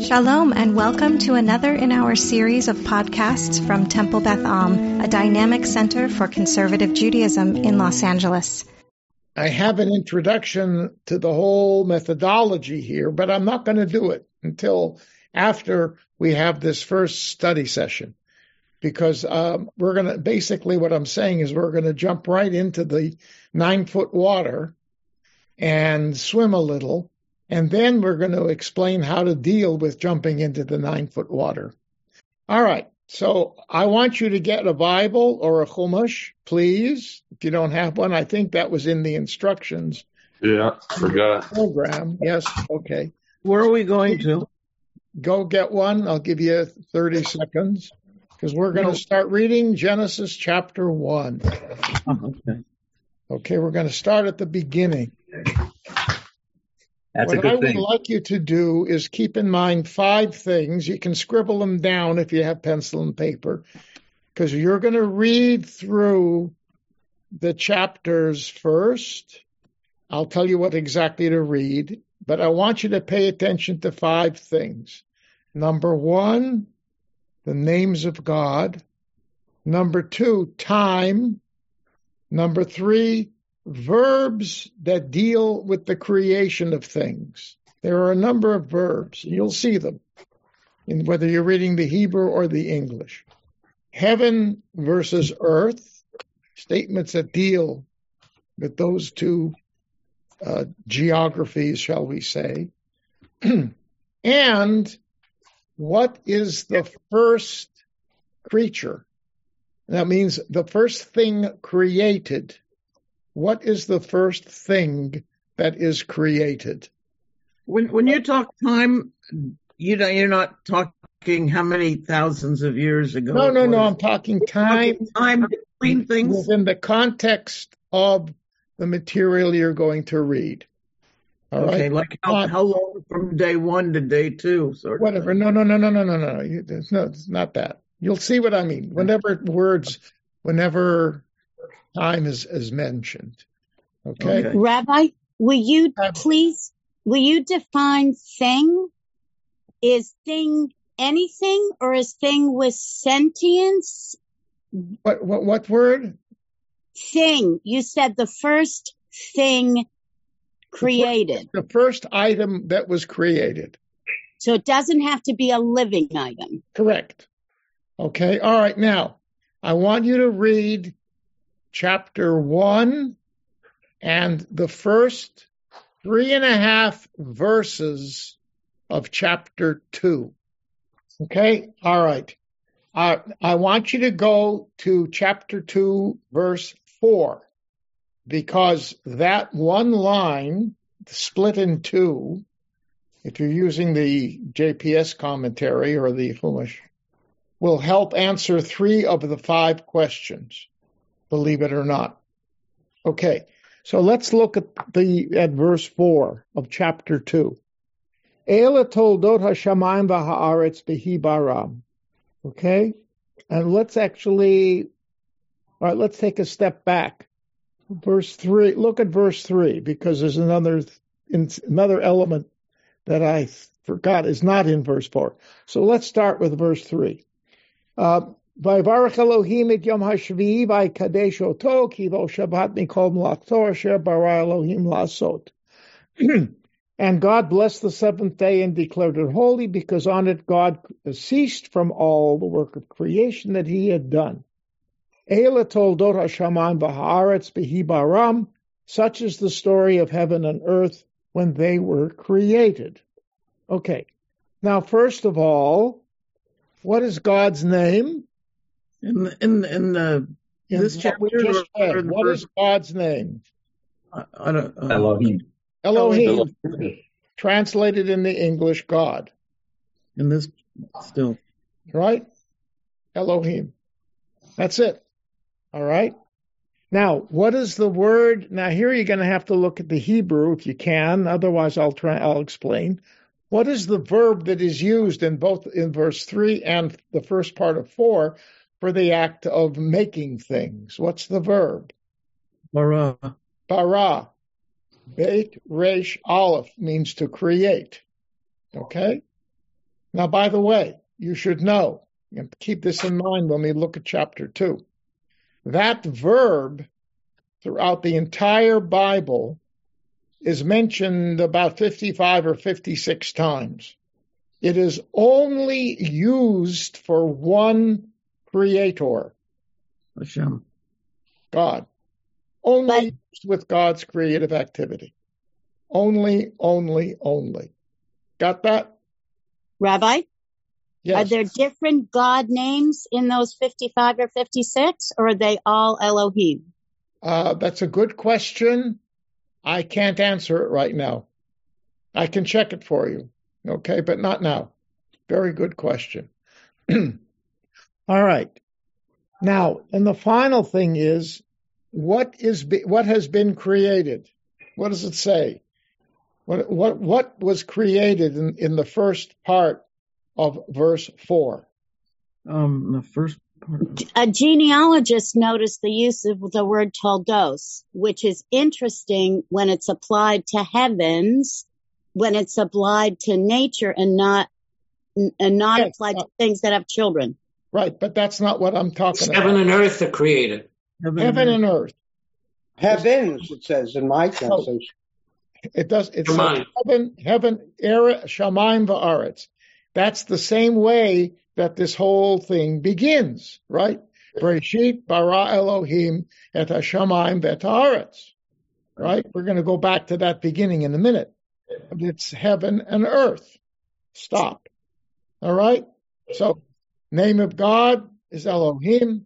Shalom and welcome to another in our series of podcasts from Temple Beth Am, a dynamic center for conservative Judaism in Los Angeles. I have an introduction to the whole methodology here, but I'm not going to do it until after we have this first study session. Because um, we're going to basically what I'm saying is we're going to jump right into the nine foot water and swim a little and then we're going to explain how to deal with jumping into the nine foot water. All right. So I want you to get a Bible or a Chumash, please. If you don't have one, I think that was in the instructions. Yeah, forgot. Program. Yes. Okay. Where are we going to? Go get one. I'll give you 30 seconds because we're going to start reading Genesis chapter 1. Oh, okay. Okay. We're going to start at the beginning. That's what I thing. would like you to do is keep in mind five things. You can scribble them down if you have pencil and paper, because you're going to read through the chapters first. I'll tell you what exactly to read, but I want you to pay attention to five things. Number one, the names of God. Number two, time. Number three, verbs that deal with the creation of things. There are a number of verbs, and you'll see them in whether you're reading the Hebrew or the English. Heaven versus earth, statements that deal with those two uh, geographies, shall we say. and what is the first creature? That means the first thing created what is the first thing that is created? When when you talk time, you know you're not talking how many thousands of years ago. No, no, no. I'm talking time talking time between things. within the context of the material you're going to read. All right. okay, like how, Not- how long from day one to day two, sort of. Whatever. No, no, no, no, no, no, no. It's no, it's not that. You'll see what I mean. Whenever words, whenever time is, is mentioned. Okay. Okay. Rabbi, will you Um, please, will you define thing? Is thing anything or is thing with sentience? What, what, what word? Thing. You said the first thing created. The first item that was created. So it doesn't have to be a living item. Correct. Okay. All right. Now, I want you to read chapter one and the first three and a half verses of chapter two. Okay. All right. I, want you to go to chapter two, verse four, because that one line split in two, if you're using the JPS commentary or the Chumash, will help answer three of the five questions, believe it or not. Okay, so let's look at the at verse four of chapter two. Ela toldot hashamayim v'haaretz behi baram. Okay, and let's actually, all right, let's take a step back. Verse three. Look at verse three because there's another another element that I forgot is not in verse four. So let's start with verse three. Uh, Vayvarach Elohim et Yom HaShvi'i vaykadesh oto ki lo Shabbat mikol mlachto asher bara Elohim lasot. And God blessed the seventh day and declared it holy because on it God ceased from all the work of creation that he had done. Eila toldot hashamayim v'haaretz behi baram. Such is the story of heaven and earth when they were created. Okay. Now, first of all, what is God's name? In in in the In This what chapter just or read. What verse- is God's name? I, I don't uh, Elohim. Elohim, translated in the English God, in this still. right? Elohim. That's it. All right. Now, what is the word? Now, here you're going to have to look at the Hebrew if you can. Otherwise, I'll try. I'll explain. What is the verb that is used in both in verse three and the first part of four for the act of making things? What's the verb? Bara. Bara. Beit Resh Aleph means to create. Okay? Now, by the way, you should know, and keep this in mind when we look at chapter 2. That verb throughout the entire Bible is mentioned about 55 or 56 times. It is only used for one creator, Hashem. God. Only But- with God's creative activity. Only, only, only. Got that? Rabbi, Yes. are there different God names in those 55 or 56, or are they all Elohim? Uh, that's a good question. I can't answer it right now. I can check it for you. Okay, but not now. Very good question. All right. Now, and the final thing is, what is be, what has been created? What does it say? What what what was created in, in the first part of verse four? Um, the first part. of- A genealogist noticed the use of the word toldos, which is interesting when it's applied to heavens, when it's applied to nature and not and not Yes, applied uh, to things that have children. Right, but that's not what I'm talking about. Heaven and earth are created. Heaven and earth. Heavens, it says in my oh. translation. It does. It says heaven, heaven, era, shamayim va'aretz. That's the same way that this whole thing begins, right? Bereshit bara Elohim et hashamayim v'et haaretz. Right? We're going to go back to that beginning in a minute. It's heaven and earth. Stop. All right? So, name of God is Elohim.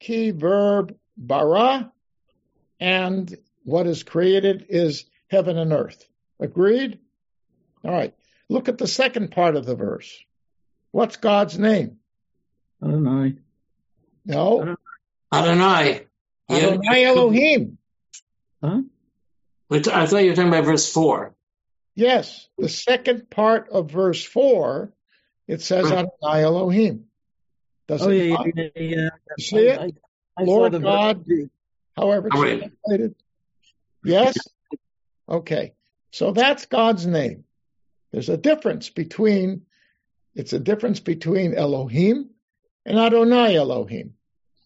Key verb bara. And what is created is heaven and earth. Agreed? All right. Look at the second part of the verse. What's God's name? I don't know. No. Adonai. Yeah. Adonai Elohim. Huh? Which- I thought you were talking about verse 4. Yes. The second part of verse four, it says Right. Adonai Elohim. Does Oh it yeah, not? yeah, yeah. yeah. You see it? I, I, I Lord the God. However it's translated. Yes? Okay. So that's God's name. There's a difference between, it's a difference between Elohim and Adonai Elohim.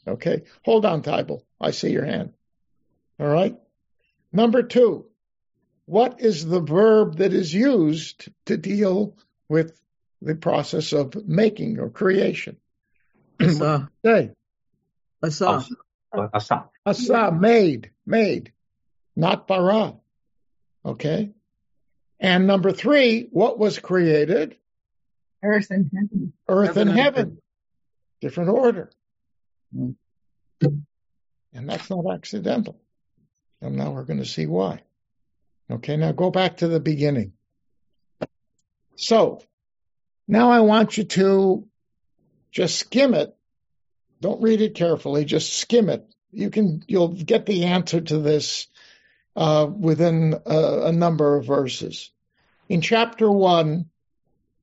Okay. Hold on, Tybal. I see your hand. All right. Number two. What is the verb that is used to deal with the process of making or creation? I saw. Say, I. Asa. asa, made, made, not bara. Okay. And number three, what was created? Earth and heaven. Earth Heaven and and heaven. Different order. Mm. And that's not accidental. And now we're going to see why. Okay, now go back to the beginning. So, now I want you to just skim it. Don't read it carefully, just skim it. You can, you'll get the answer to this uh, within a, a number of verses. In chapter one,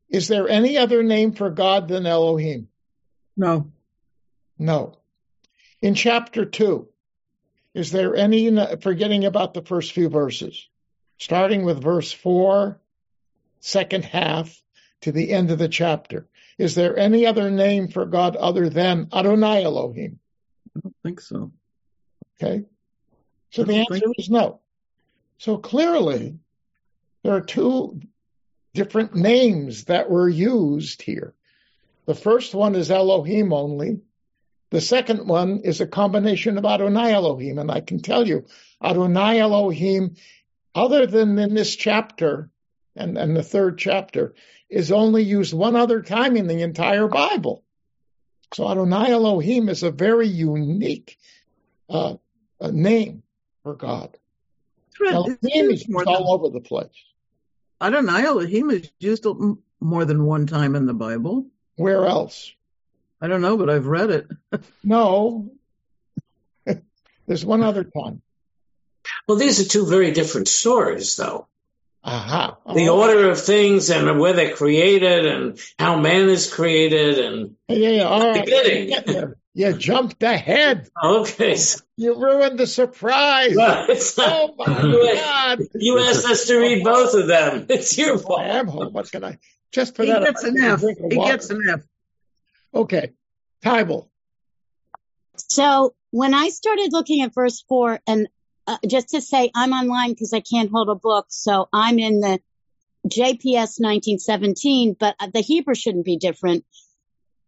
is there any other name for God than Elohim? No. No. In chapter 2, is there any, forgetting about the first few verses, starting with verse 4, second half to the end of the chapter, is there any other name for God other than Adonai Elohim? I don't think so. Okay. So the answer think- is no. So clearly, there are two different names that were used here. The first one is Elohim only. The second one is a combination of Adonai Elohim. And I can tell you, Adonai Elohim, other than in this chapter and, and the third chapter, is only used one other time in the entire Bible. So Adonai Elohim is a very unique uh, uh, name for God. Fred, Elohim is used more than, all over the place. Adonai. Elohim is used more than one time in the Bible. Where else? I don't know, but I've read it. No. There's one other time. Well, these are two very different stories, though. Aha. The Oh, order of things and where they're created and how man is created and Yeah, yeah, all right. Beginning. Get. You jumped ahead. okay. You ruined the surprise. well, Oh my you, God. you asked us to read both of them. It's your oh, fault. I am home. What can I? Just for He that. gets I an took a F. drink of He gets an F. Okay. Tybal. So when I started looking at verse four, and uh, just to say, I'm online because I can't hold a book, so I'm in the JPS 1917, but uh, the Hebrew shouldn't be different.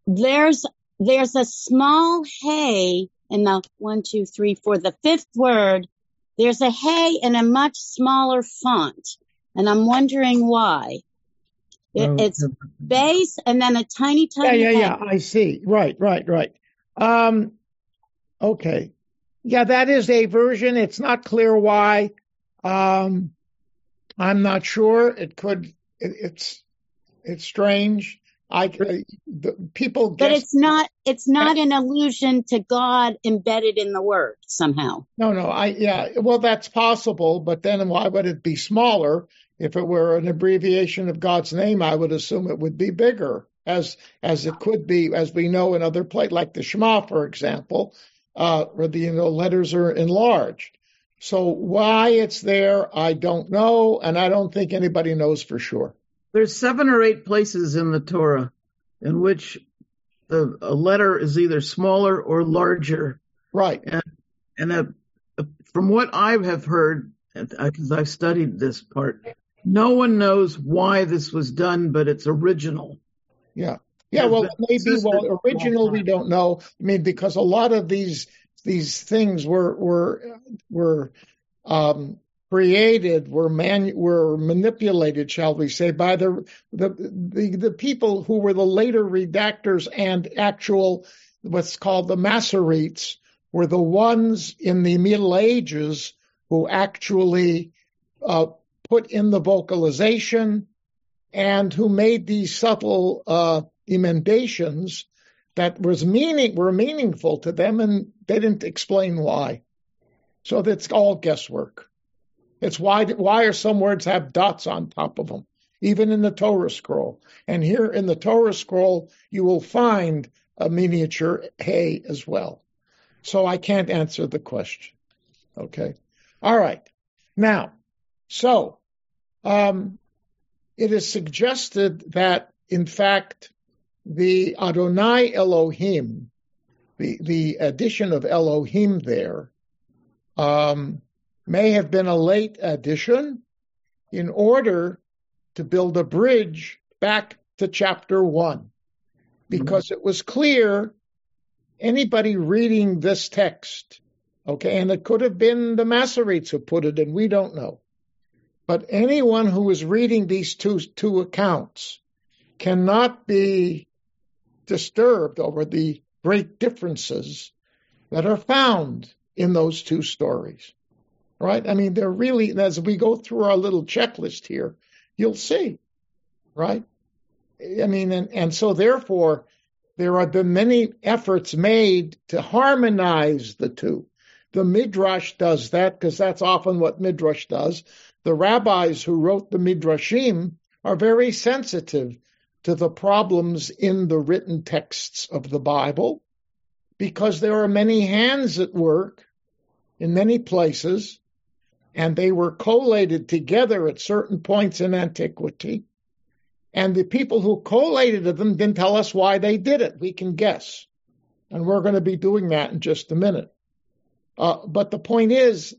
There's there's a small hey in the one, two, three, four, the fifth word. There's a hey in a much smaller font, and I'm wondering why. It, Oh, it's base and then a tiny, Yeah, tiny. yeah, hey. yeah. I see. Right, right, right. Um, okay. Yeah, that is a version. It's not clear why. Um, I'm not sure. It could. It, it's it's strange. I uh, the people But it's not it's not an allusion to God embedded in the word somehow. No, no. I yeah. Well, that's possible, but then why would it be smaller? If it were an abbreviation of God's name, I would assume it would be bigger, as as it could be, as we know in other places, like the Shema, for example, uh, where the you know letters are enlarged. So why it's there, I don't know, and I don't think anybody knows for sure. There's seven or eight places in the Torah in which the a letter is either smaller or larger. Right. And uh, from what I have heard, because I've studied this part, no one knows why this was done, but it's original. Yeah. Yeah, well, maybe well, for a long original we don't know. I mean, because a lot of these these things were were were um, created, were man were manipulated, shall we say, by the the the, the people who were the later redactors and actual what's called the Masoretes were the ones in the Middle Ages who actually uh, put in the vocalization and who made these subtle uh, emendations that was meaning were meaningful to them, and they didn't explain why. So that's all guesswork. It's why why are some words have dots on top of them, even in the Torah scroll. And here in the Torah scroll, you will find a miniature hay as well. So I can't answer the question. Okay. All right. Now, so um, it is suggested that, in fact, the Adonai Elohim, the, the addition of Elohim there, um, may have been a late addition in order to build a bridge back to chapter one, because it was clear anybody reading this text, okay, and it could have been the Masoretes who put it in, we don't know. But anyone who is reading these two, two accounts cannot be disturbed over the great differences that are found in those two stories. Right? I mean, they're really, as we go through our little checklist here, you'll see. Right? I mean, and, and so therefore, there have been many efforts made to harmonize the two. The Midrash does that because that's often what Midrash does. The rabbis who wrote the Midrashim are very sensitive to the problems in the written texts of the Bible because there are many hands at work in many places and they were collated together at certain points in antiquity. And the people who collated them didn't tell us why they did it. We can guess. And we're going to be doing that in just a minute. Uh, but the point is,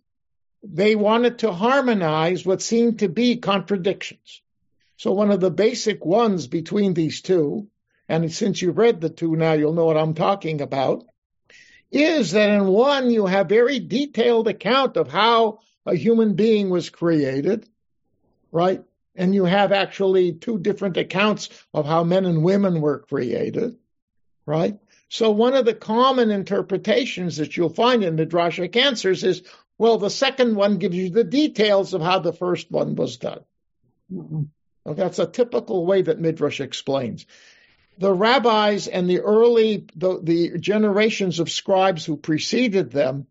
they wanted to harmonize what seemed to be contradictions. So one of the basic ones between these two, and since you've read the two now, you'll know what I'm talking about, is that in one you have a very detailed account of how a human being was created, right? And you have actually two different accounts of how men and women were created, right? So one of the common interpretations that you'll find in the Midrashic answers is, well, the second one gives you the details of how the first one was done. Mm-hmm. Well, that's a typical way that Midrash explains. The rabbis and the early, the, the generations of scribes who preceded them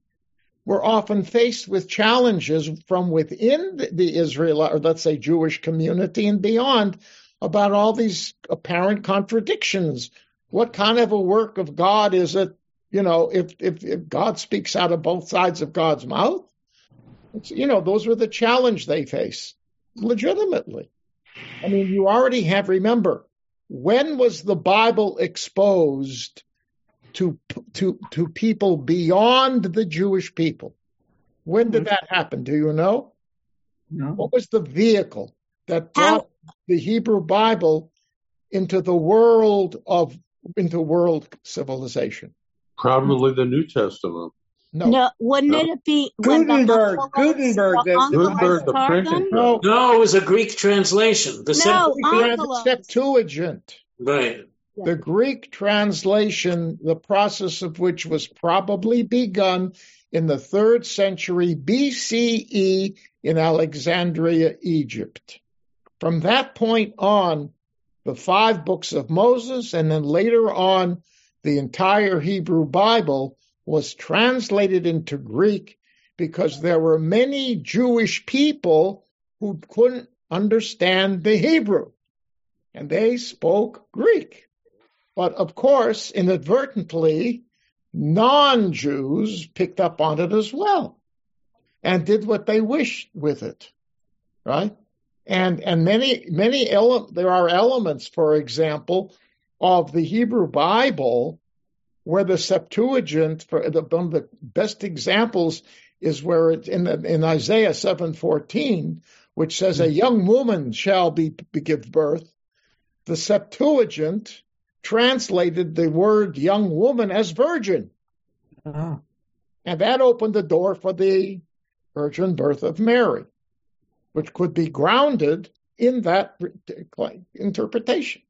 were often faced with challenges from within the, the Israel, or let's say Jewish community and beyond, about all these apparent contradictions. What kind of a work of God is it? You know, if if, if God speaks out of both sides of God's mouth, you know, those were the challenge they face legitimately. I mean, you already have, remember, when was the Bible exposed to, to, to people beyond the Jewish people? When did mm-hmm. that happen? Do you know? No. What was the vehicle that brought the Hebrew Bible into the world of into world civilization? Probably the New Testament. No, No, wouldn't No. it be when the Gutenberg, Gutenberg, the- Gutenberg, the printing press. no, No, it was a Greek translation. The No, we have Onkelos. Septuagint. right. The Greek translation, the process of which was probably begun in the third century BCE in Alexandria, Egypt. From that point on, the five books of Moses and then later on, the entire Hebrew Bible was translated into Greek because there were many Jewish people who couldn't understand the Hebrew and they spoke Greek. But of course, inadvertently, non Jews picked up on it as well and did what they wished with it, right? And and many many ele- there are elements, for example, of the Hebrew Bible where the Septuagint, for the, one of the best examples is where it's in the, in Isaiah seven fourteen, which says a mm-hmm. young woman shall be, be give birth. The Septuagint translated the word young woman as virgin. Oh. And that opened the door for the virgin birth of Mary, which could be grounded in that interpretation.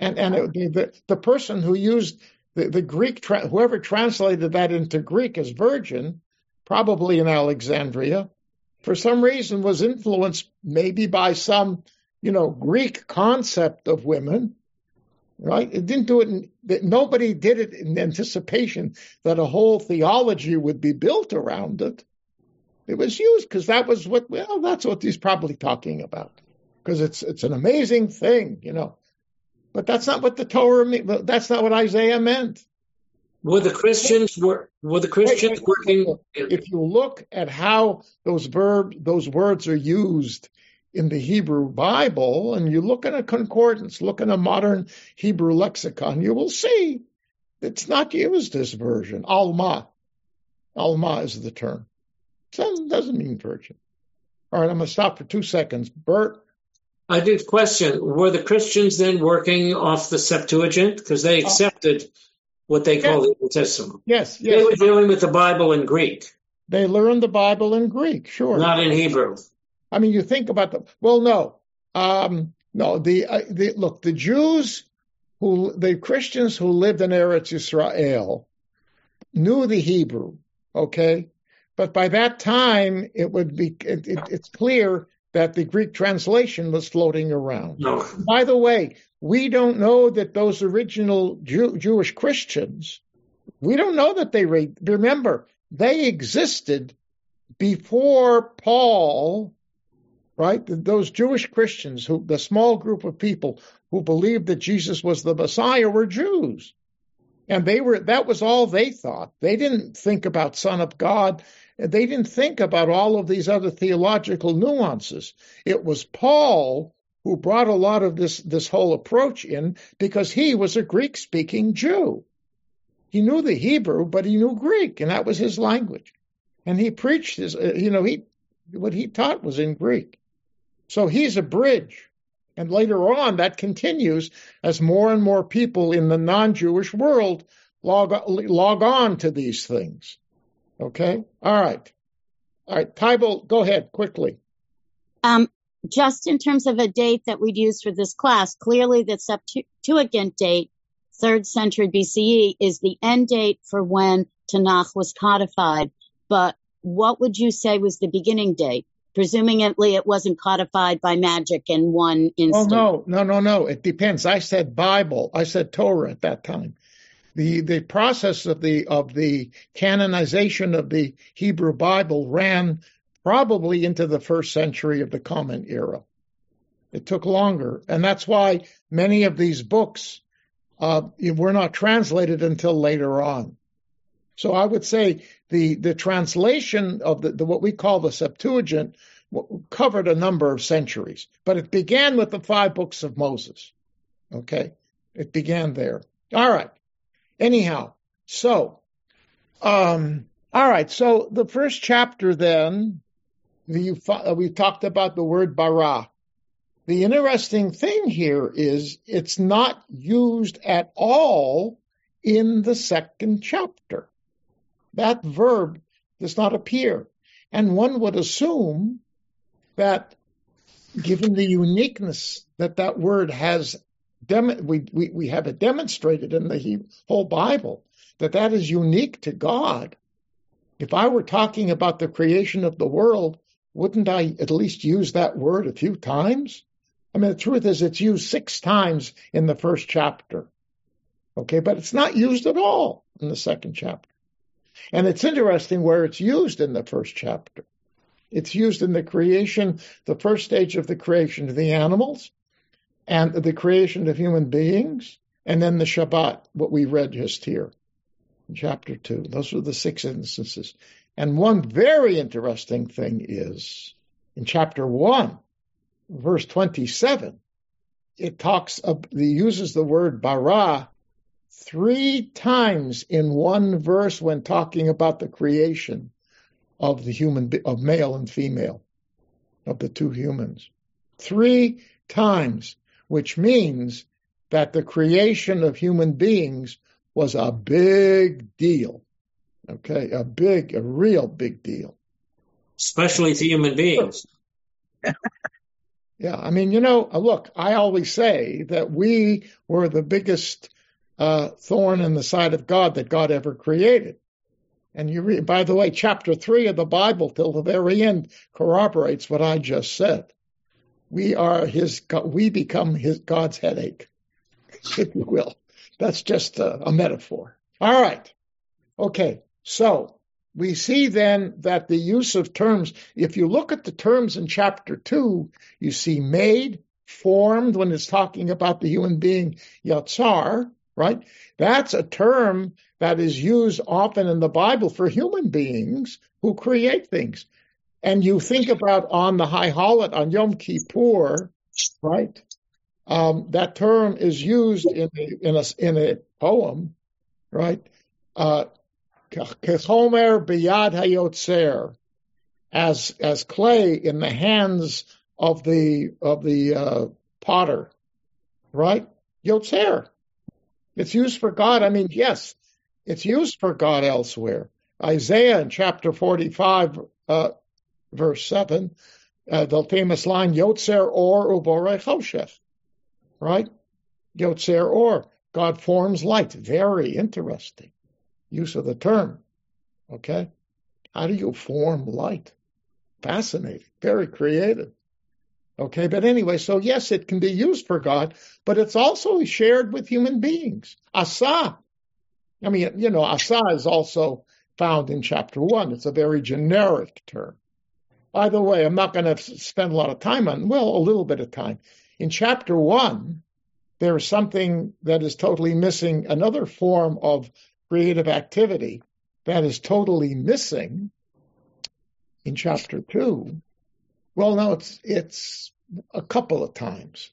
And and it, the the person who used the, the Greek tra- whoever translated that into Greek as virgin, probably in Alexandria, for some reason was influenced maybe by some you know Greek concept of women. Right? It didn't do it. In, nobody did it in anticipation that a whole theology would be built around it. It was used because that was what. Well, that's what he's probably talking about. Because it's it's an amazing thing, you know. But that's not what the Torah. mean- That's not what Isaiah meant. Were the Christians were were the Christians Wait, wait, working? If you look at how those verb those words are used in the Hebrew Bible, and you look in a concordance, look in a modern Hebrew lexicon, you will see it's not used as version. Alma, alma is the term. It doesn't mean virgin. All right, I'm going to stop for two seconds. Bert, I did question: Were the Christians then working off the Septuagint because they accepted what they call the New Testament? yes, They were dealing with the Bible in Greek, they learned the Bible in Greek, sure. not in Hebrew. I mean, you think about the well, no, um, no. The, uh, the look, the Jews who the Christians who lived in Eretz Israel knew the Hebrew, okay, but by that time it would be it, it, it's clear that the Greek translation was floating around. No, By the way, we don't know that those original Jew, Jewish Christians, we don't know that they read. Remember, they existed before Paul, right? Those Jewish Christians, who the small group of people who believed that Jesus was the Messiah, were Jews, and they were. That was all they thought. They didn't think about Son of God. They didn't think about all of these other theological nuances. It was Paul who brought a lot of this this whole approach in because he was a Greek speaking Jew. He knew the Hebrew, but he knew Greek, and that was his language. And he preached his, uh, you know, he what he taught was in Greek. So he's a bridge. And later on, that continues as more and more people in the non-Jewish world log log on to these things. Okay, all right, all right. Tybal, go ahead quickly. Um, just in terms of a date that we'd use for this class, clearly the Septuagint date, third century BCE, is the end date for when Tanakh was codified. But what would you say was the beginning date? Presumably it wasn't codified by magic in one instant. Oh, no, no, no, no. It depends. I said Bible. I said Torah at that time. The the process of the of the canonization of the Hebrew Bible ran probably into the first century of the Common Era. It took longer, and that's why many of these books uh, were not translated until later on. So I would say the the translation of the, the what we call the Septuagint covered a number of centuries, but it began with the five books of Moses. Okay, it began there. All right. Anyhow, so, um, all right. So the first chapter, then, we we talked about the word bara. The interesting thing here is it's not used at all in the second chapter. That verb does not appear. And one would assume that given the uniqueness that that word has, dem- we, we, we have it demonstrated in the whole Bible, that that is unique to God. If I were talking about the creation of the world, wouldn't I at least use that word a few times? I mean, the truth is it's used six times in the first chapter. Okay, but it's not used at all in the second chapter. And it's interesting where it's used in the first chapter. It's used in the creation, the first stage of the creation of the animals, and the creation of human beings, and then the Shabbat, what we read just here in chapter 2. Those are the six instances. And one very interesting thing is in chapter 1, verse 27, it talks of, it uses the word bara three times in one verse when talking about the creation of the human, of male and female, of the two humans. Three times, which means that the creation of human beings was a big deal. Okay, a big, a real big deal. Especially to human beings. yeah, I mean, you know, look, I always say that we were the biggest uh, thorn in the side of God that God ever created. And you read, by the way, chapter three of the Bible till the very end corroborates what I just said. We are his, we become his God's headache, if you will. That's just a, a metaphor. All right. Okay. So we see then that the use of terms, if you look at the terms in chapter two, you see made, formed when it's talking about the human being Yatsar, right? That's a term that is used often in the Bible for human beings who create things. And you think about on the high holiday, on Yom Kippur, right? Um, that term is used in a, in a, in a poem, right? Uh, biyad hayotzer, as as clay in the hands of the of the uh, potter, right? Yotzer. It's used for God. I mean, yes, it's used for God elsewhere. Isaiah in chapter 45, uh, verse 7, uh, the famous line, Yotzer or ubore choshech, right? Yotzer or, God forms light. Very interesting use of the term. Okay? How do you form light? Fascinating. Very creative. Okay, but anyway, so yes, it can be used for God, but it's also shared with human beings. Asa. I mean, you know, asa is also found in chapter one. It's a very generic term. By the way, I'm not going to spend a lot of time on, well, a little bit of time. In chapter one, there is something that is totally missing, another form of creative activity that is totally missing in chapter two. Well, no, it's it's a couple of times.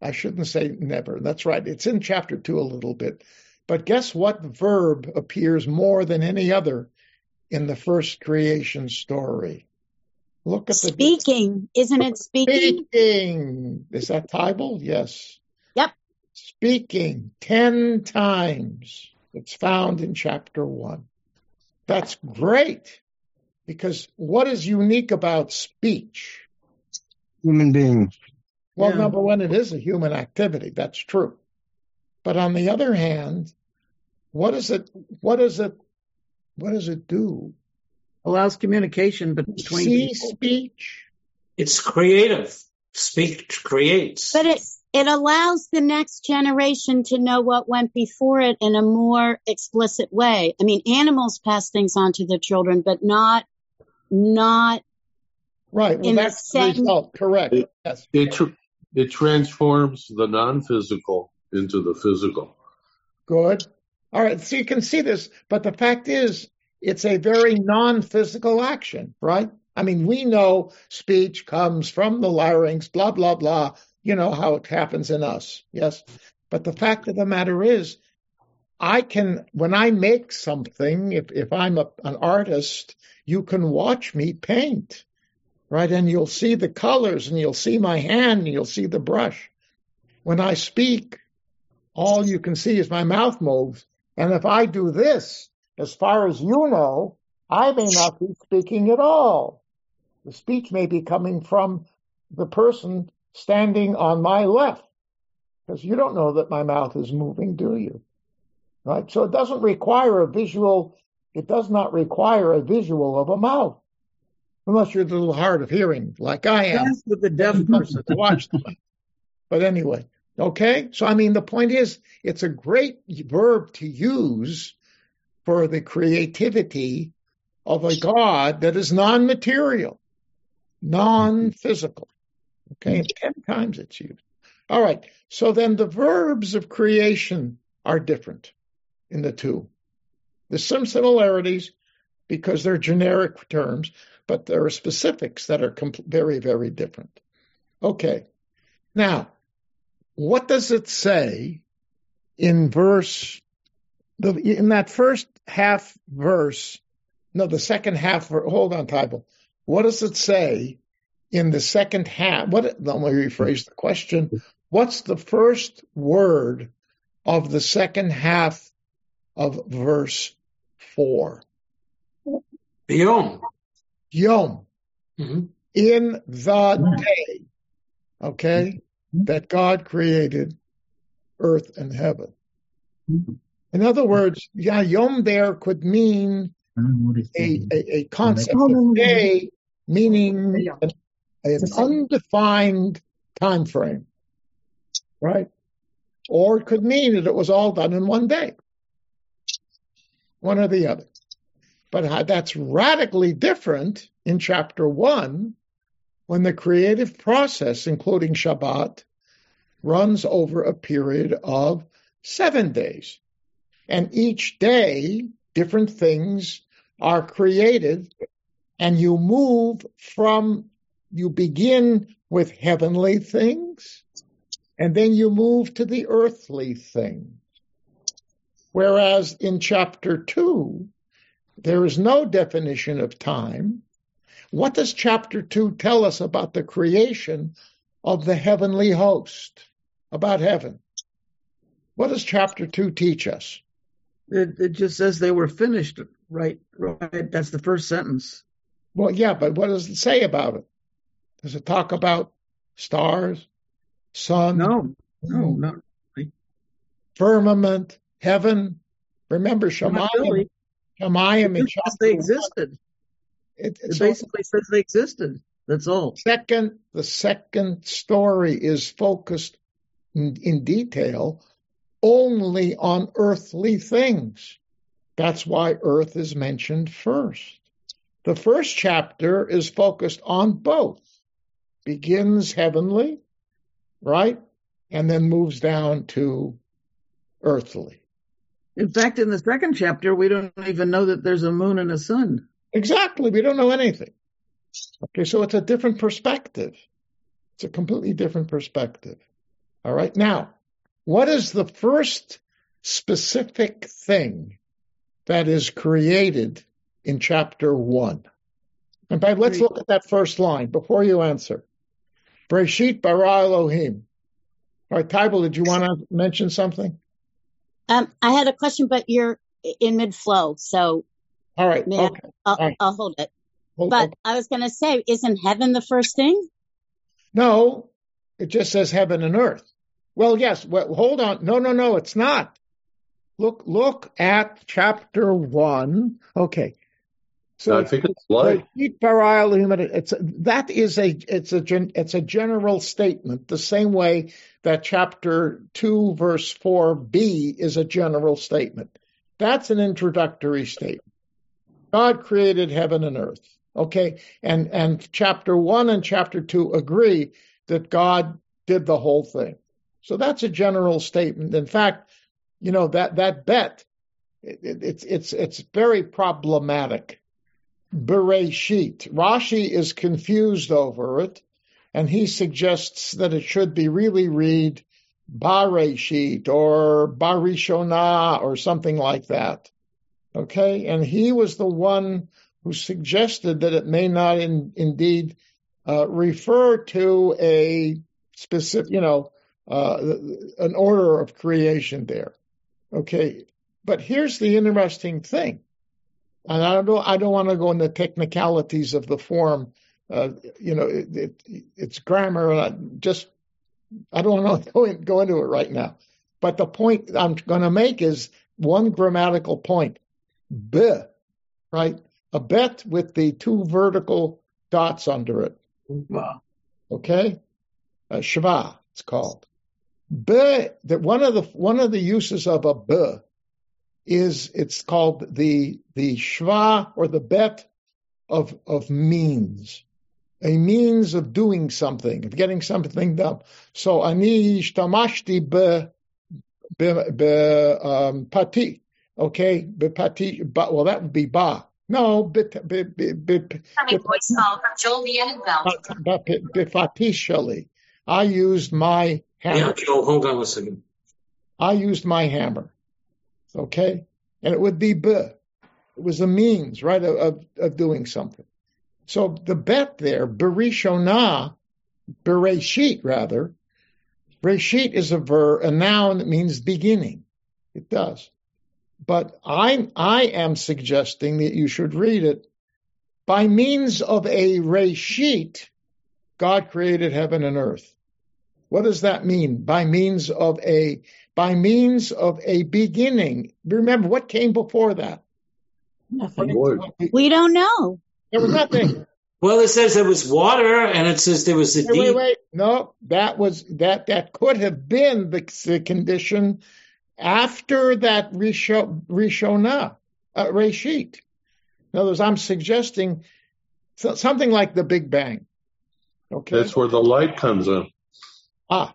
I shouldn't say never. That's right. It's in chapter two a little bit. But guess what verb appears more than any other in the first creation story? Look at the speaking, isn't it speaking? Speaking. Is that Bible? Yes. Yep. Speaking ten times. It's found in chapter one. That's great because what is unique about speech? Human beings. Well, yeah. number one, it is a human activity. That's true. But on the other hand, what is it? What is it? What does it do? Allows communication between See people. speech. It's creative. Speech creates. But it it allows the next generation to know what went before it in a more explicit way. I mean, animals pass things on to their children, but not not right. Well, in that's the the same. result. Correct. It, yes. it, tr- it transforms the non-physical into the physical. Good. All right. So you can see this, but the fact is, it's a very non-physical action, right? I mean, we know speech comes from the larynx, blah, blah, blah. You know how it happens in us. Yes. But the fact of the matter is, I can, when I make something, if, if I'm a, an artist, you can watch me paint, right? And you'll see the colors and you'll see my hand and you'll see the brush. When I speak, all you can see is my mouth moves. And if I do this, as far as you know, I may not be speaking at all. The speech may be coming from the person standing on my left, because you don't know that my mouth is moving, do you? Right? So it doesn't require a visual, it does not require a visual of a mouth. Unless you're a little hard of hearing, like I am. That's with the deaf person. to watch them. But anyway, okay. So I mean, the point is, it's a great verb to use for the creativity of a God that is non-material, non-physical. Okay, and ten times it's used. All right. So then the verbs of creation are different in the two. There's some similarities because they're generic terms, but there are specifics that are very, very different. Okay. Now, what does it say in verse, the, in that first half verse? No, the second half. Hold on, Tybal. What does it say in the second half? What? Let me rephrase the question. What's the first word of the second half of verse four? Yom. Yom. Mhm. In the day, okay, that God created earth and heaven. In other words, yeah, Yom there could mean a, a, a concept of day, meaning an, an undefined time frame, right? Or it could mean that it was all done in one day, one or the other. But that's radically different in chapter one when the creative process, including Shabbat, runs over a period of seven days. And each day, different things are created, and you move from, you begin with heavenly things, and then you move to the earthly things. Whereas in chapter two, there is no definition of time. What does chapter two tell us about the creation of the heavenly host, about heaven? What does chapter two teach us? It, it just says they were finished. Right, right. That's the first sentence. Well, yeah, but what does it say about it? Does it talk about stars, sun, No, no, hmm. not firmament, heaven? Remember Shemayim, really. Shemayim in It just chapter they existed. It, It so basically says they existed. That's all. second, the second story is focused in, in detail only on earthly things. That's why earth is mentioned first. The first chapter is focused on both. Begins heavenly, right? And then moves down to earthly. In fact, in the second chapter, we don't even know that there's a moon and a sun. Exactly. We don't know anything. Okay, so it's a different perspective. It's a completely different perspective. All right. Now, what is the first specific thing that is created in chapter one? In fact, let's look at that first line before you answer. Breshit bara Elohim. All right, Tybal, did you want to mention something? Um, I had a question, but you're in mid flow, so All right. Okay. I'll, All right. I'll hold it. Hold- But I was going to say, isn't heaven the first thing? No, it just says heaven and earth. Well, yes. Well, hold on. No, no, no, it's not. Look, look at chapter one. Okay. So I think it's light. Breshit bara Elohim, it's that is a it's a it's a general statement the same way that chapter 2 verse 4b is a general statement that's an introductory statement god created heaven and earth okay and and chapter 1 and chapter 2 agree that god did the whole thing so that's a general statement in fact you know that that bet it, it, it's it's it's very problematic Bereshit. Rashi is confused over it, and he suggests that it should be really read Bareshit or Barishona or something like that. Okay, and he was the one who suggested that it may not in, indeed uh, refer to a specific, you know, uh, an order of creation there. Okay, but here's the interesting thing, and I don't, I don't want to go into technicalities of the form. Uh, you know, it, it, it's grammar. Uh, just I don't want to go, in, go into it right now. But the point I'm going to make is one grammatical point. B, right? A bet with the two vertical dots under it. Wow. Okay, uh, shva it's called. B. That one of the one of the uses of a b is it's called the the shva or the bet of of means, a means of doing something, of getting something done. So ani shtamashti be be, be um, pati, okay, be pati. But well, that would be ba. No, bit bit bit bit. from Joel But Befatishali. I used my hammer. Yeah, Joel, hold on a second. I used my hammer. Okay? And it would be b. It was a means, right, of, of doing something. So the bet there, berishona, bereshit rather, bereshit is a verb, a noun that means beginning. It does. But I, I am suggesting that you should read it by means of a reshit, God created heaven and earth. What does that mean? By means of a by means of a beginning. Remember what came before that? Nothing. We don't know. There was nothing. Well, it says there was water, and it says there was a wait, deep. wait, wait. No, that was that that could have been the, the condition after that Rishona, uh, Reshit. In other words, I'm suggesting something like the Big Bang. Okay. That's where the light comes in. Ah,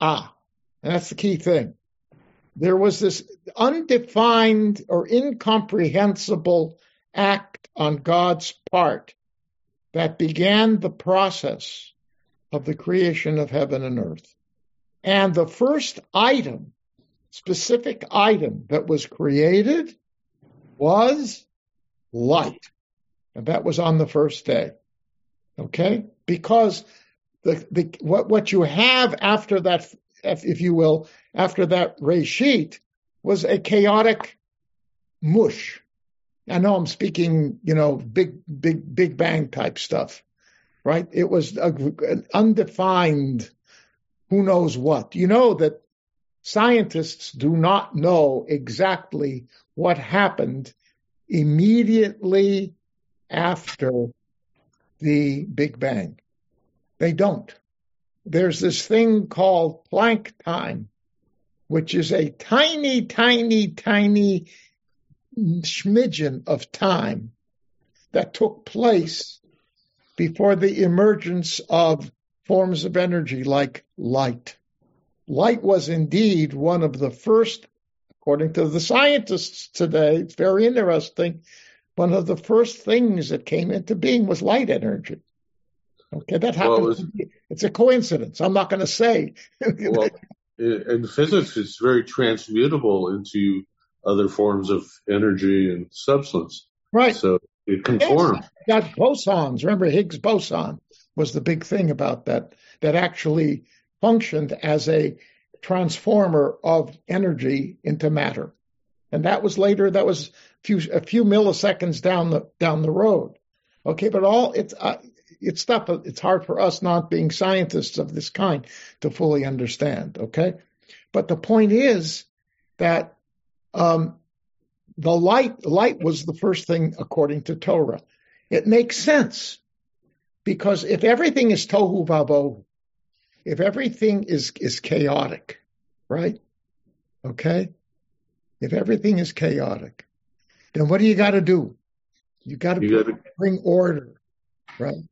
ah, and that's the key thing. There was this undefined or incomprehensible act on God's part that began the process of the creation of heaven and earth. And the first item specific item that was created was light. And that was on the first day. Okay? Because the, the what, what you have after that, if you will, after that reshit was a chaotic mush. I know I'm speaking, you know, big, big, big bang type stuff, right? It was a, an undefined, who knows what. You know that Scientists do not know exactly what happened immediately after the Big Bang. They don't. There's this thing called Planck time, which is a tiny, tiny, tiny smidgen of time that took place before the emergence of forms of energy like light light was indeed one of the first, according to the scientists today, it's very interesting, one of the first things that came into being was light energy. Okay, that happens. Well, it it's a coincidence. I'm not going to say. well, in physics, it's very transmutable into other forms of energy and substance. Right. So it conforms. Yes, got bosons. Remember, Higgs boson was the big thing about that. That actually functioned as a transformer of energy into matter. And that was later, that was a few, a few milliseconds down the, down the road. Okay. But all it's, uh, it's stuff, it's hard for us not being scientists of this kind to fully understand. Okay. But the point is that, um, the light, light was the first thing according to Torah. It makes sense because if everything is tohu vavohu, if everything is, is chaotic, right? Okay? If everything is chaotic, then what do you got to do? You got to bring order, right?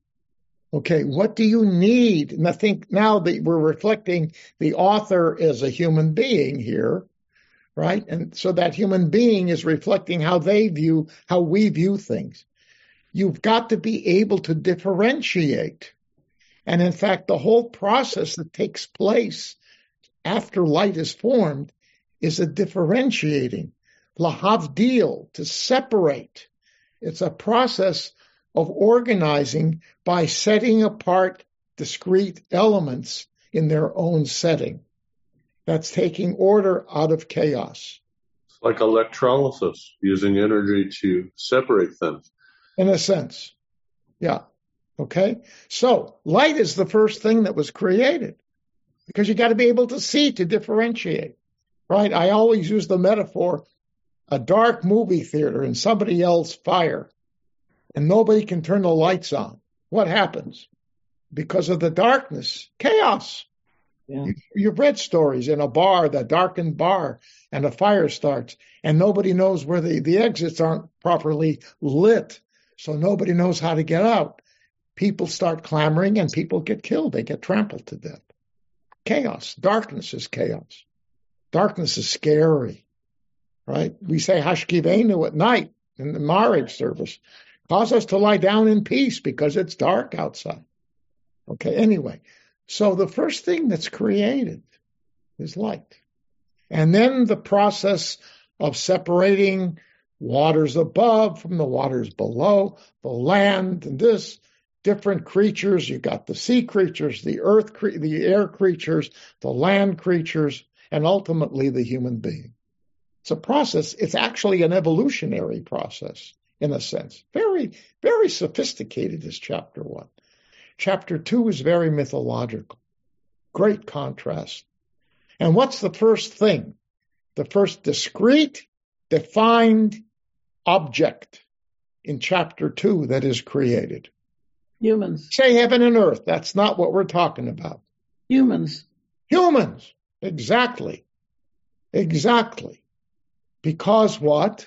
Okay, what do you need? And I think now that we're reflecting the author as a human being here, right? And so that human being is reflecting how they view, how we view things. You've got to be able to differentiate. And in fact, the whole process that takes place after light is formed is a differentiating, lahavdil, to separate. It's a process of organizing by setting apart discrete elements in their own setting. That's taking order out of chaos. It's like electrolysis, using energy to separate things. In a sense. Yeah. Okay. So light is the first thing that was created because you got to be able to see to differentiate, right? I always use the metaphor a dark movie theater and somebody yells fire and nobody can turn the lights on. What happens? Because of the darkness, chaos. Yeah. You, have read stories in a bar, the darkened bar, and a fire starts, and nobody knows where the, the exits aren't properly lit, so nobody knows how to get out. People start clamoring, and people get killed. They get trampled to death. Chaos. Darkness is chaos. Darkness is scary, right? We say Hashkivenu at night in the Maariv service. Cause us to lie down in peace because it's dark outside. Okay, anyway. So the first thing that's created is light. And then the process of separating waters above from the waters below, the land and this, different creatures. You got the sea creatures, the earth, cre- the air creatures, the land creatures, and ultimately the human being. It's a process. It's actually an evolutionary process in a sense. Very, very sophisticated is chapter one. Chapter two is very mythological. Great contrast. And what's the first thing? The first discrete, defined object in chapter two that is created. Humans. Say heaven and earth. That's not what we're talking about. Humans. Humans. Exactly. Exactly. Because what?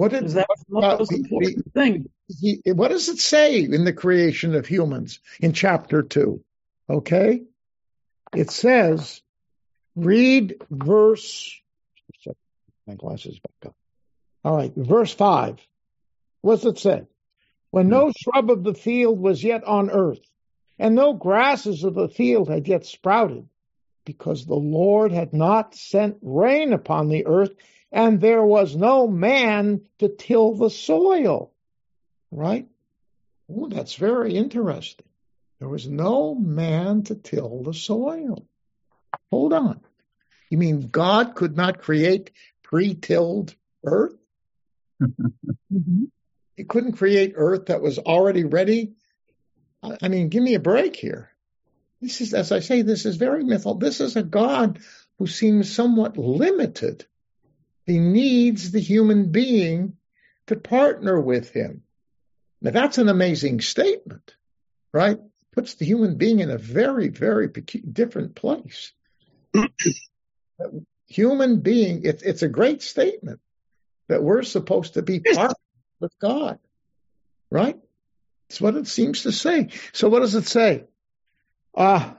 What that's the most important thing? He, what does it say in the creation of humans in chapter two? Okay, it says, read verse. My glasses back up. All right, verse five. What's it say? When no hmm. shrub of the field was yet on earth, and no grasses of the field had yet sprouted, because the Lord had not sent rain upon the earth, and there was no man to till the soil. Right? Oh, that's very interesting. There was no man to till the soil. Hold on. You mean God could not create pre-tilled earth? mm-hmm. He couldn't create earth that was already ready? I mean, give me a break here. This is, as I say, this is very mythical. This is a God who seems somewhat limited he needs the human being to partner with him. Now that's an amazing statement, right? Puts the human being in a very, very different place. human being, it, it's a great statement that we're supposed to be part with God, right? It's what it seems to say. So what does it say? Ah, uh,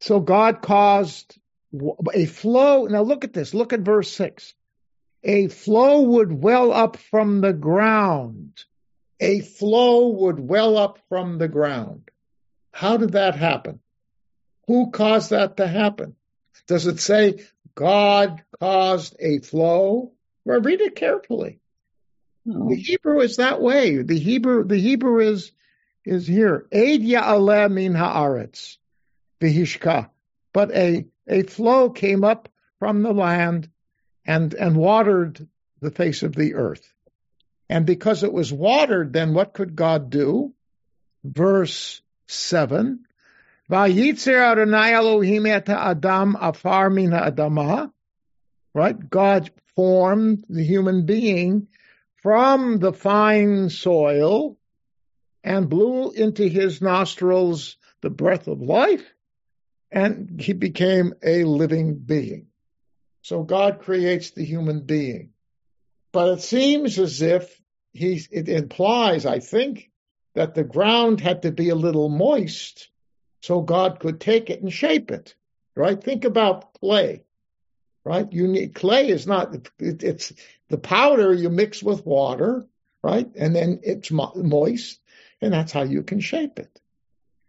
so God caused a flow. Now look at this. Look at verse six a flow would well up from the ground. A flow would well up from the ground. How did that happen? Who caused that to happen? Does it say God caused a flow? Well, read it carefully. No. The Hebrew is that way. The Hebrew, the Hebrew is, is here. Eid ya'aleh min haaretz, v'hishka. But a, a flow came up from the land and, and watered the face of the earth. And because it was watered, then what could God do? Verse 7. Vayitzer Adonai Elohim et Adam afar min adamah. Right? God formed the human being from the fine soil and blew into his nostrils the breath of life, and he became a living being. So God creates the human being. But it seems as if he, it implies, I think, that the ground had to be a little moist so God could take it and shape it, right? Think about clay, right? You need, clay is not, it, it's the powder you mix with water right? And then it's moist, and that's how you can shape it.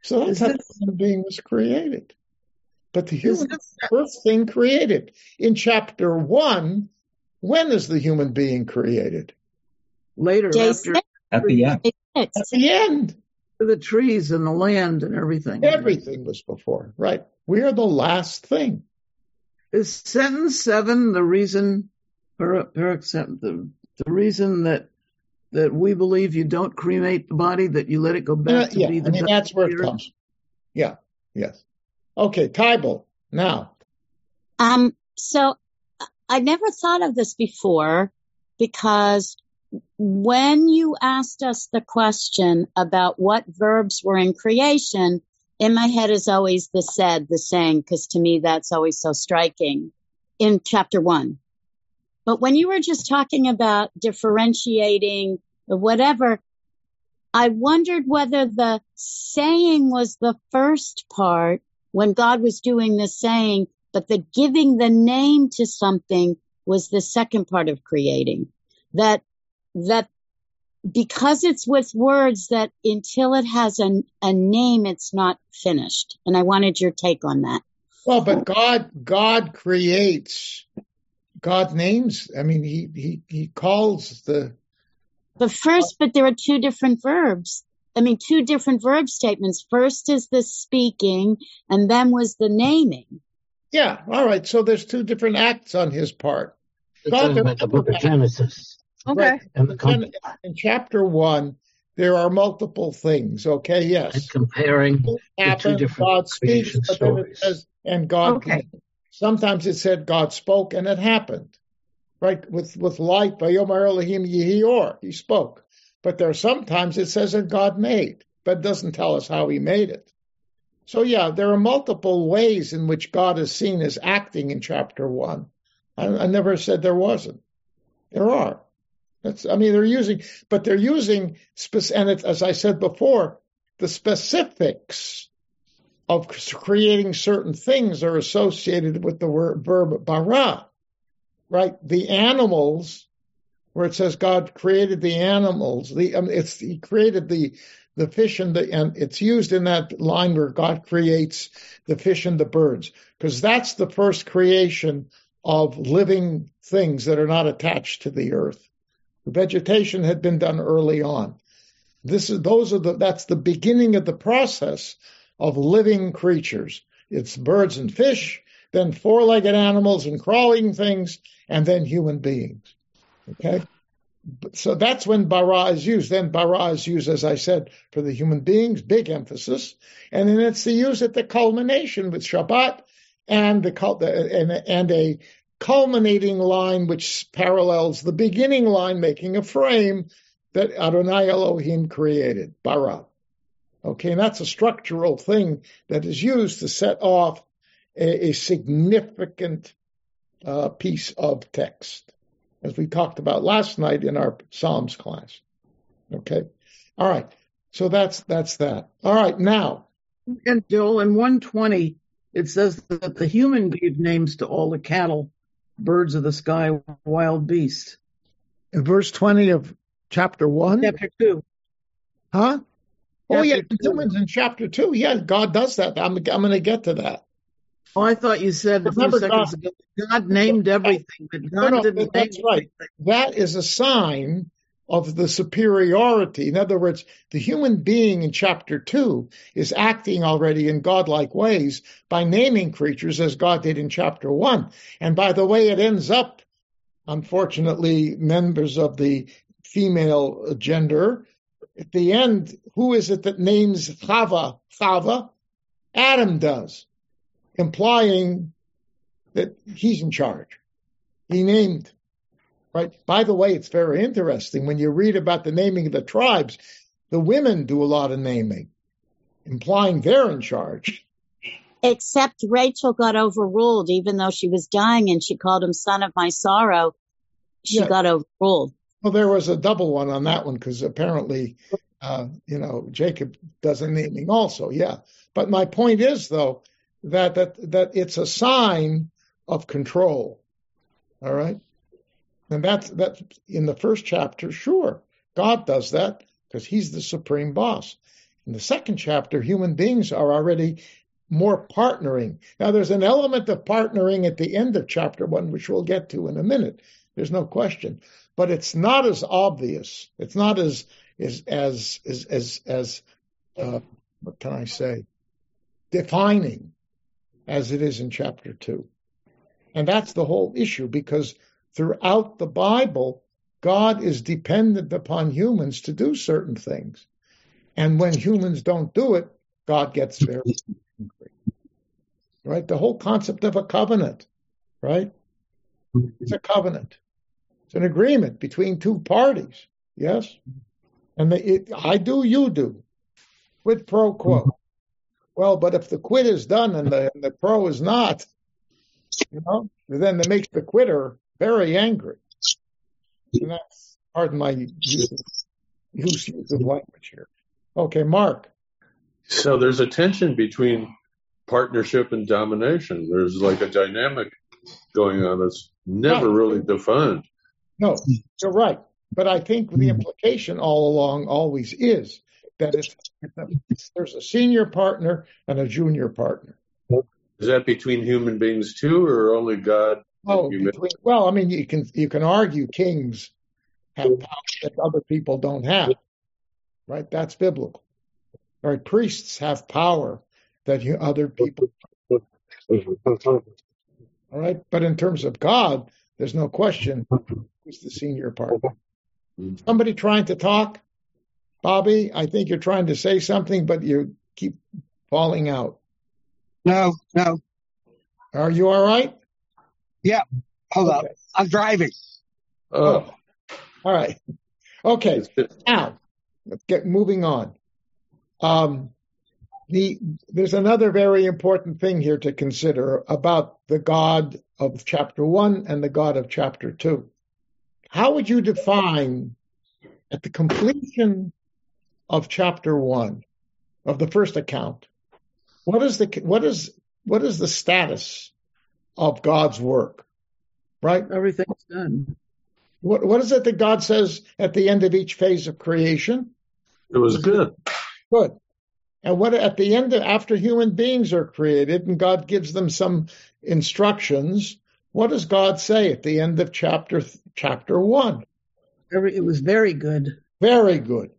So that's how the human being was created. But the human is the first thing created. In chapter one, when is the human being created? Later, after, at the end. At the end. The trees and the land and everything. Everything was before, right? We are the last thing. Is sentence seven the reason, per, per, the, the reason that that we believe you don't cremate the body, that you let it go back uh, to yeah, be the I mean, that's where it comes. Yeah, yes. Okay, Tybal, now. Um, so I never thought of this before because when you asked us the question about what verbs were in creation, in my head is always the said, the saying, because to me that's always so striking in chapter one. But when you were just talking about differentiating whatever, I wondered whether the saying was the first part when God was doing the saying, but the giving the name to something was the second part of creating. That, that because it's with words that until it has a, a name, it's not finished. And I wanted your take on that. Well, but God, God creates, God names. I mean, he, he, he calls the, but first, but there are two different verbs. I mean, two different verb statements. First is the speaking, and then was the naming. Yeah, all right. So there's two different acts on his part. God, about the book of Genesis. Okay. Right. And the in, in chapter one, there are multiple things. Okay, yes. And comparing the two different God speaks, but then it says, and God. Okay. Sometimes it said God spoke, and it happened right? With with light, Vayomer Elohim Yehior, he spoke. But there are sometimes it says that God made, but doesn't tell us how he made it. So yeah, there are multiple ways in which God is seen as acting in chapter one. I, I never said there wasn't. There are. That's, I mean, they're using, but they're using, and it, as I said before, the specifics of creating certain things are associated with the word verb bara right? The animals, where it says God created the animals, the um, it's He created the the fish and the and it's used in that line where God creates the fish and the birds because that's the first creation of living things that are not attached to the earth. The vegetation had been done early on. This is those are the that's the beginning of the process of living creatures. It's birds and fish, then four-legged animals and crawling things, and then human beings. Okay? So that's when bara is used. Then bara is used, as I said, for the human beings, big emphasis. And then it's the use at the culmination with Shabbat and the and, and a culminating line which parallels the beginning line, making a frame that Adonai Elohim created, bara. Okay, and that's a structural thing that is used to set off a, a significant uh, piece of text, as we talked about last night in our Psalms class. Okay, all right. So that's that's that. All right, now. And Joel, in 120, it says that the human gave names to all the cattle, birds of the sky, wild beasts. In verse 20 of chapter 1? Chapter 2. Huh? Chapter oh, yeah, humans in chapter 2. Yeah, God does that. I'm, I'm going to get to that. Oh, I thought you said a few seconds God, ago God named everything, but God no, no, didn't that's name right. Everything. That is a sign of the superiority. In other words, the human being in chapter two is acting already in godlike ways by naming creatures as God did in chapter one. And by the way, it ends up, unfortunately, members of the female gender. At the end, who is it that names Chava? Chava? Adam does implying that he's in charge. He named, right? By the way, it's very interesting when you read about the naming of the tribes, the women do a lot of naming, implying they're in charge. Except Rachel got overruled, even though she was dying and she called him son of my sorrow. She yeah. got overruled. Well, there was a double one on that one because apparently, uh, you know, Jacob does a naming also. Yeah. But my point is, though, that that that it's a sign of control. All right, and that's that's in the first chapter. Sure, God does that because he's the supreme boss. In the second chapter, human beings are already more partnering. Now, there's an element of partnering at the end of chapter one, which we'll get to in a minute. There's no question, but it's not as obvious. It's not as as as as as, as uh, what can I say, defining as it is in chapter two, and that's the whole issue because throughout the Bible, God is dependent upon humans to do certain things, and when humans don't do it, God gets very angry. Right? The whole concept of a covenant, right? It's a covenant. It's an agreement between two parties. Yes? And the, it, I do, you do. Quid pro quo. Well, but if the quid is done and the, and the pro is not, you know, then that makes the quitter very angry. And that's, pardon my use, use of language here. Okay, Mark. So there's a tension between partnership and domination. There's like a dynamic going on that's never right. really defined. No, you're right. But I think the implication all along always is that it's, there's a senior partner and a junior partner. Is that between human beings too, or only God? Oh, between, well, I mean, you can you can argue kings have power that other people don't have, right? That's biblical. Right? Priests have power that other people. All right, but in terms of God, there's no question who's the senior partner. Mm-hmm. Somebody trying to talk? Bobby, I think you're trying to say something, but you keep falling out. No, no. Are you all right? Yeah. Hold okay. up. I'm driving. Oh. All right. Okay. Now, let's get moving on. Um, the, there's another very important thing here to consider about the God of chapter one and the God of chapter two. How would you define at the completion of chapter one of the first account? What is the what is what is the status of God's work? Right? Everything's done. What what is it that God says at the end of each phase of creation? It was good. Good. And what at the end of, after human beings are created and God gives them some instructions, what does God say at the end of chapter chapter one? It was very good. Very good.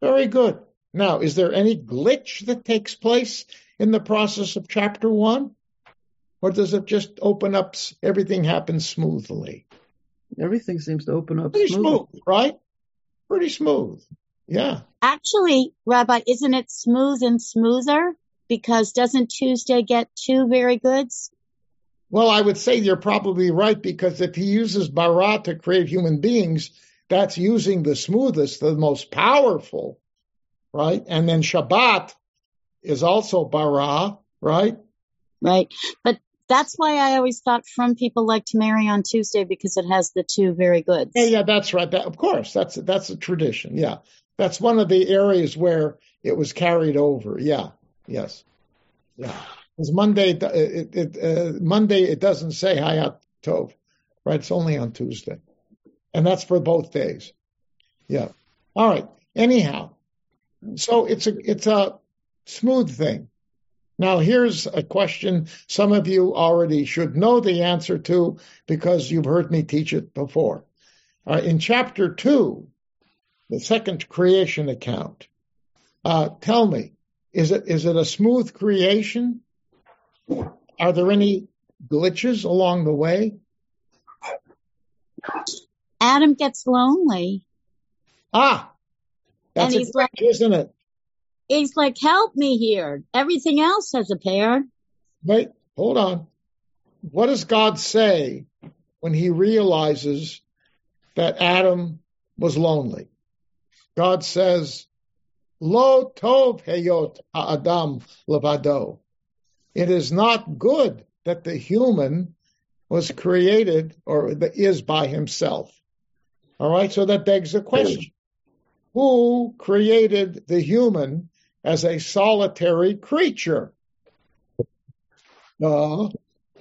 Very good. Now, is there any glitch that takes place in the process of chapter one? Or does it just open up, everything happens smoothly? Everything seems to open up Pretty smooth, right? Pretty smooth. Yeah. Actually, Rabbi, isn't it smooth and smoother? Because doesn't Tuesday get two very goods? Well, I would say you're probably right because if he uses bara to create human beings, that's using the smoothest, the most powerful, right? And then Shabbat is also bara, right? Right. But that's why I always thought from people like to marry on Tuesday because it has the two very goods. Yeah, yeah, that's right. That, of course, that's that's a tradition. Yeah, that's one of the areas where it was carried over. Yeah. Yes. Yeah. Because Monday, it, it, uh, Monday, it doesn't say Hayat Tov, right? It's only on Tuesday. And that's for both days. Yeah. All right. Anyhow, so it's a, it's a smooth thing. Now, here's a question some of you already should know the answer to because you've heard me teach it before. Uh, in chapter two, the second creation account. Uh, tell me, is it is it a smooth creation? Are there any glitches along the way? Adam gets lonely. Ah, that's and he's like, isn't it? He's like, "Help me here." Everything else has a pair. Wait, hold on. What does God say when He realizes that Adam was lonely? God says, Lo tov heyot adam levado. It is not good that the human was created or is by himself. All right, so that begs the question. Who created the human as a solitary creature? No.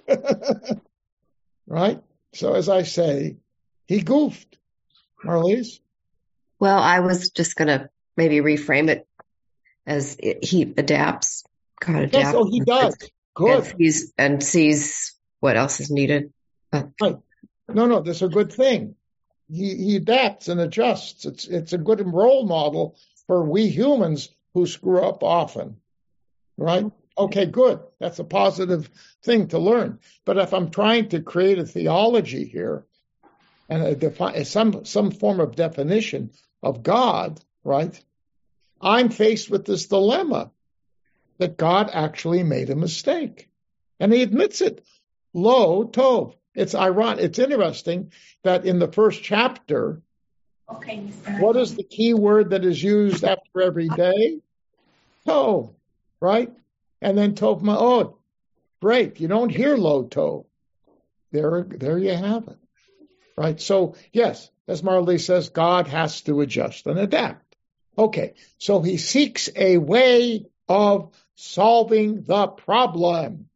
Uh, right? So as I say, he goofed, Marlies. Well, I was just going to maybe reframe it as it, he adapts, God adapts. Yes, oh, he does. Good. And sees, and sees what else is needed. But. Right. No, no, that's a good thing. He, he adapts and adjusts. It's, it's a good role model for we humans who screw up often. Right? Mm-hmm. Okay, good. That's a positive thing to learn. But if I'm trying to create a theology here and a defi- some some form of definition of God, right? I'm faced with this dilemma that God actually made a mistake, and He admits it. Lo tov. It's ironic. It's interesting that in the first chapter, okay, what is the key word that is used after every day? Tov, right? and then Tov Ma'od. Great. You don't hear Lo Tov. There, there you have it. Right? So, yes, as Marley says, God has to adjust and adapt. Okay, so he seeks a way of solving the problem.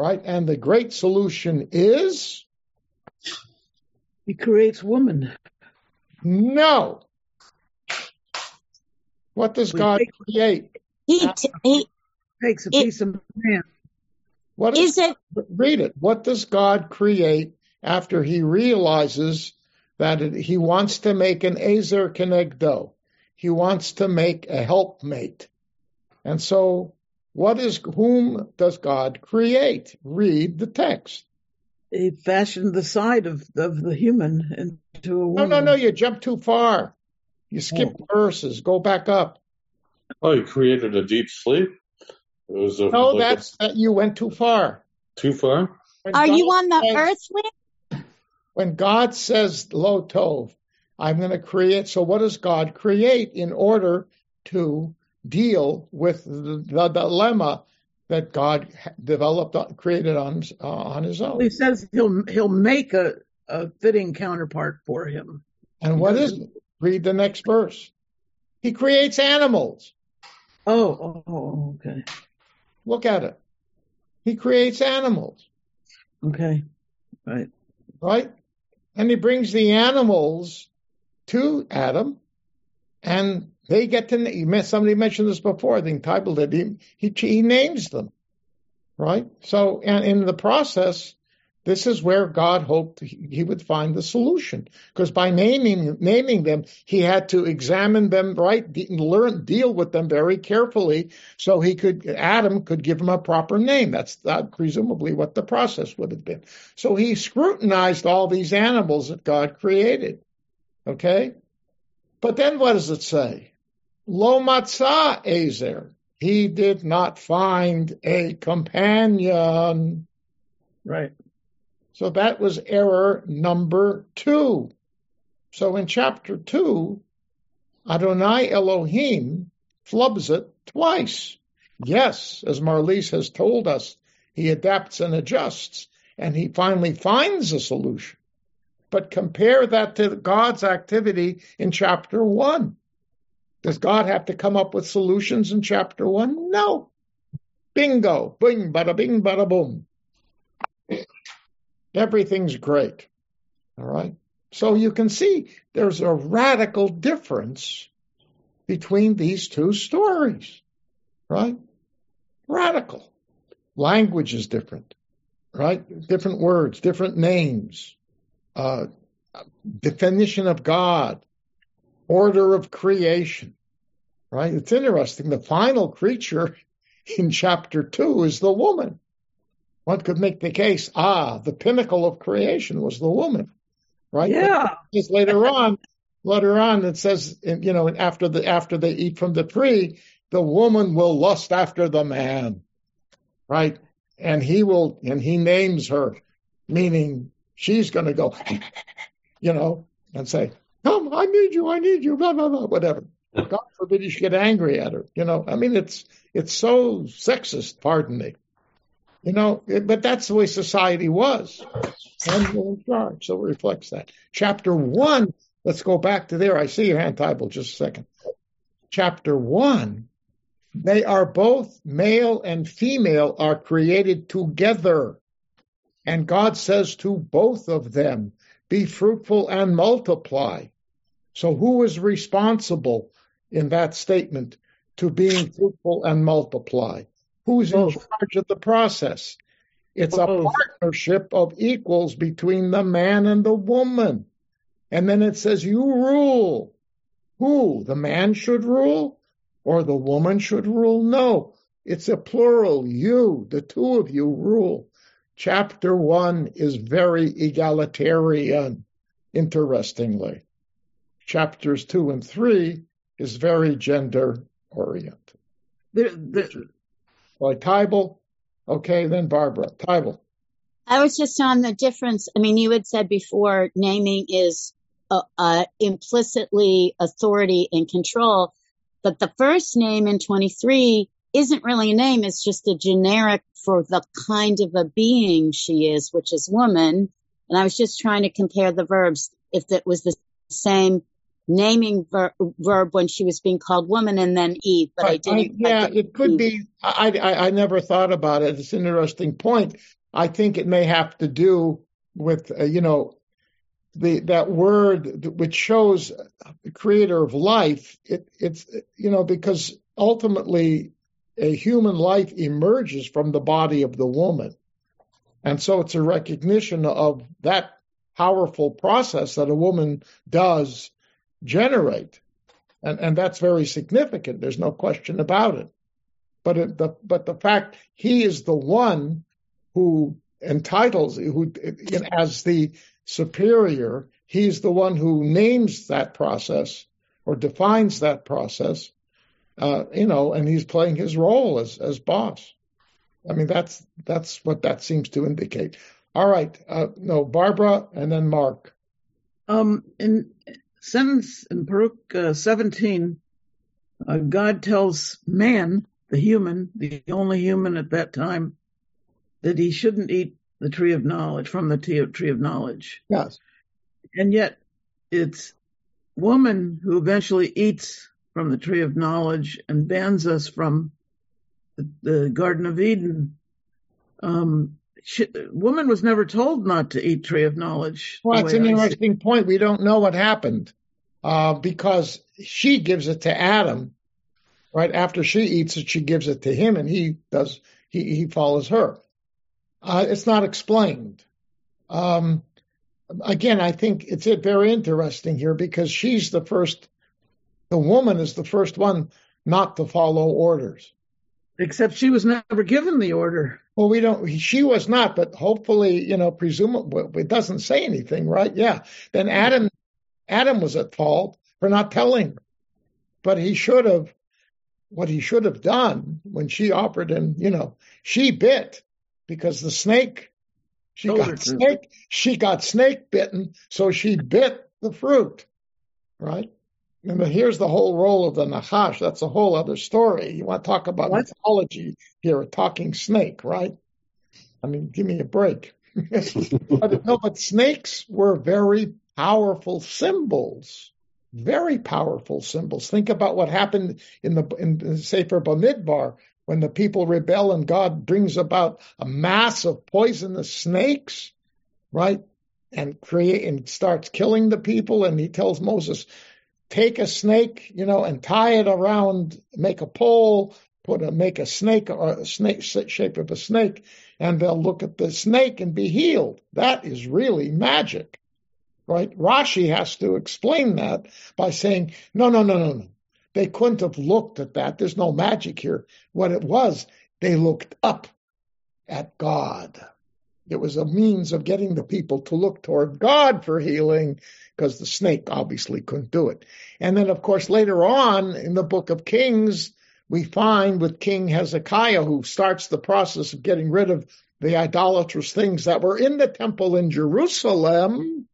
Right? And the great solution is? He creates woman. No. What does God create? He, t- he takes a it, piece of man. What is, is it? Read it. What does God create after He realizes that it, He wants to make an Ezer Kenegdo? He wants to make a helpmate, and so what is whom does God create? Read the text. He fashioned the side of, of the human into a woman. No, no, no. You jump too far. You skip oh. verses. Go back up. Oh, he created a deep sleep. It was a, no, like that's a, you went too far. Too far. When Are God you on the says, earth wing? When God says "Lo Tov," I'm going to create. So, what does God create in order to deal with the, the dilemma that God developed, created on uh, on His own? He says He'll He'll make a, a fitting counterpart for him. And what is it? Read the next verse. He creates animals. Oh, oh, okay. Look at it. He creates animals. Okay. Right. Right? And he brings the animals to Adam and they get to, somebody mentioned this before, I think Tybal did, he, he, he names them. Right? So, and in the process, this is where God hoped he would find the solution. Because by naming naming them, he had to examine them right, learn deal with them very carefully, so he could Adam could give him a proper name. That's that, presumably what the process would have been. So he scrutinized all these animals that God created. Okay, but then what does it say? Lo matzah ezer. He did not find a companion. Right. So that was error number two. So in chapter two, Adonai Elohim flubs it twice. Yes, as Marlise has told us, he adapts and adjusts, and he finally finds a solution. But compare that to God's activity in chapter one. Does God have to come up with solutions in chapter one? No. Bingo, bing, bada bing, bada boom. Everything's great. All right. So you can see there's a radical difference between these two stories, right? Radical. Language is different, right? Different words, different names, uh, definition of God, order of creation, right? It's interesting. The final creature in chapter two is the woman one could make the case, ah, the pinnacle of creation was the woman, right? Yeah. Because later on, later on, it says, you know, after the after they eat from the tree, the woman will lust after the man, right? And he will, and he names her, meaning she's going to go, you know, and say, "Come, I need you, I need you," blah blah blah, whatever. God forbid you should get angry at her. You know, I mean, it's it's so sexist. Pardon me. You know, but that's the way society was. And we're in charge, so it reflects that. Chapter one, let's go back to there. I see your hand, Tybal, just a second. Chapter one, they are both male and female are created together. And God says to both of them, be fruitful and multiply. So who is responsible in that statement to being fruitful and multiply? Who's in charge of the process? It's a partnership of equals between the man and the woman. And then it says, you rule. Who? The man should rule or the woman should rule? No, it's a plural. You, the two of you rule. Chapter one is very egalitarian, interestingly. Chapters two and three is very gender oriented. There, there, like Tybal, okay, then Barbara. Tybal. I was just on the difference. I mean, you had said before naming is uh, uh, implicitly authority and control, but the first name in 23 isn't really a name. It's just a generic for the kind of a being she is, which is woman. And I was just trying to compare the verbs if it was the same naming ver- verb when she was being called woman and then Eve, but I, I didn't. yeah, it could Eve. be. I, I, I never thought about it. It's an interesting point. I think it may have to do with uh, you know the that word which shows the creator of life. It, it's you know because ultimately a human life emerges from the body of the woman, and so it's a recognition of that powerful process that a woman does generate. And, and that's very significant. There's no question about it. But it, the but the fact he is the one who entitles who as the superior, he's the one who names that process or defines that process. Uh, you know, and he's playing his role as as boss. I mean, that's that's what that seems to indicate. All right, uh, no, Barbara, and then Mark. Um, in sentence in Baruch uh, 17, uh, God tells man, the human, the only human at that time, that he shouldn't eat the tree of knowledge from the tree of knowledge. Yes. And yet it's woman who eventually eats from the tree of knowledge and bans us from the, the Garden of Eden. Um, she, woman was never told not to eat tree of knowledge. Well, it's an interesting point. We don't know what happened uh, because she gives it to Adam. Right after she eats it, she gives it to him, and he does. He he follows her. Uh, it's not explained. Um, again, I think it's very interesting here because she's the first. The woman is the first one not to follow orders. Except she was never given the order. Well, we don't. She was not, but hopefully, you know, presumably it doesn't say anything, right? Yeah. Then Adam, Adam was at fault for not telling her, but he should have. What he should have done when she offered him, you know, she bit because the snake. She got snake. She got snake bitten, so she bit the fruit, right? And here's the whole role of the Nachash. That's a whole other story. You want to talk about what? mythology here, a talking snake, right? I mean, give me a break. but, no, but snakes were very powerful symbols, very powerful symbols. Think about what happened in the in the Sefer Bamidbar when the people rebel and God brings about a mass of poisonous snakes, right? And create and starts killing the people. And he tells Moses, take a snake, you know, and tie it around, make a pole, put a make a snake or a snake shape of a snake, and they'll look at the snake and be healed. That is really magic, right? Rashi has to explain that by saying, no, no, no, no, no. They couldn't have looked at that. There's no magic here. What it was, they looked up at God. It was a means of getting the people to look toward God for healing because the snake obviously couldn't do it. And then, of course, later on in the book of Kings, we find with King Hezekiah, who starts the process of getting rid of the idolatrous things that were in the temple in Jerusalem.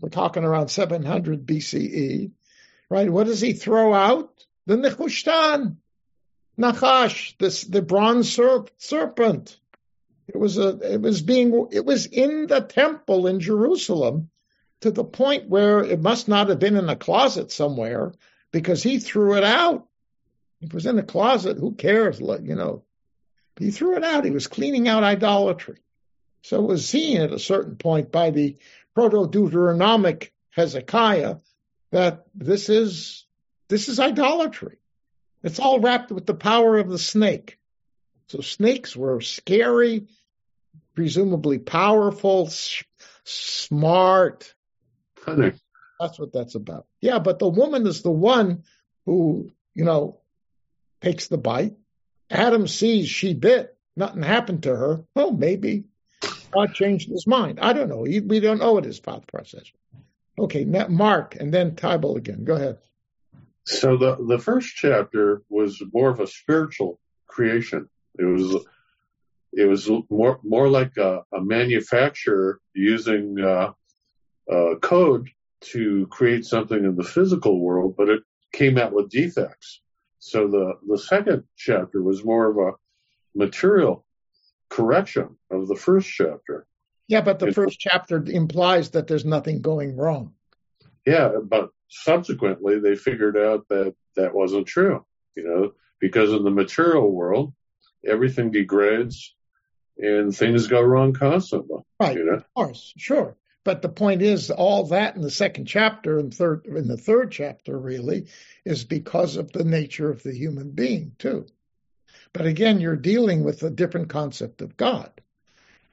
We're talking around 700 BCE, right? What does he throw out? The Nehushtan, Nachash, this, the bronze serpent. It was a, it was being, it was in the temple in Jerusalem to the point where it must not have been in a closet somewhere because he threw it out. It was in a closet, who cares? You know, he threw it out. He was cleaning out idolatry. So it was seen at a certain point by the Proto Deuteronomic Hezekiah that this is this is idolatry. It's all wrapped with the power of the snake. So snakes were scary, presumably powerful, s- smart. Cunning. That's what that's about. Yeah, but the woman is the one who, you know, takes the bite. Adam sees she bit. Nothing happened to her. Oh, maybe God changed his mind. I don't know. We don't know what his thought process. Okay, Mark and then Tybal again. Go ahead. So the the first chapter was more of a spiritual creation. It was it was more more like a, a manufacturer using uh, uh, code to create something in the physical world, but it came out with defects. So the the second chapter was more of a material correction of the first chapter. Yeah, but the It- first chapter implies that there's nothing going wrong. Yeah, but subsequently they figured out that that wasn't true, you know, because in the material world, everything degrades and things go wrong constantly. Right. You know? Of course, sure. But the point is, all that in the second chapter and third in the third chapter really is because of the nature of the human being too. But again, you're dealing with a different concept of God.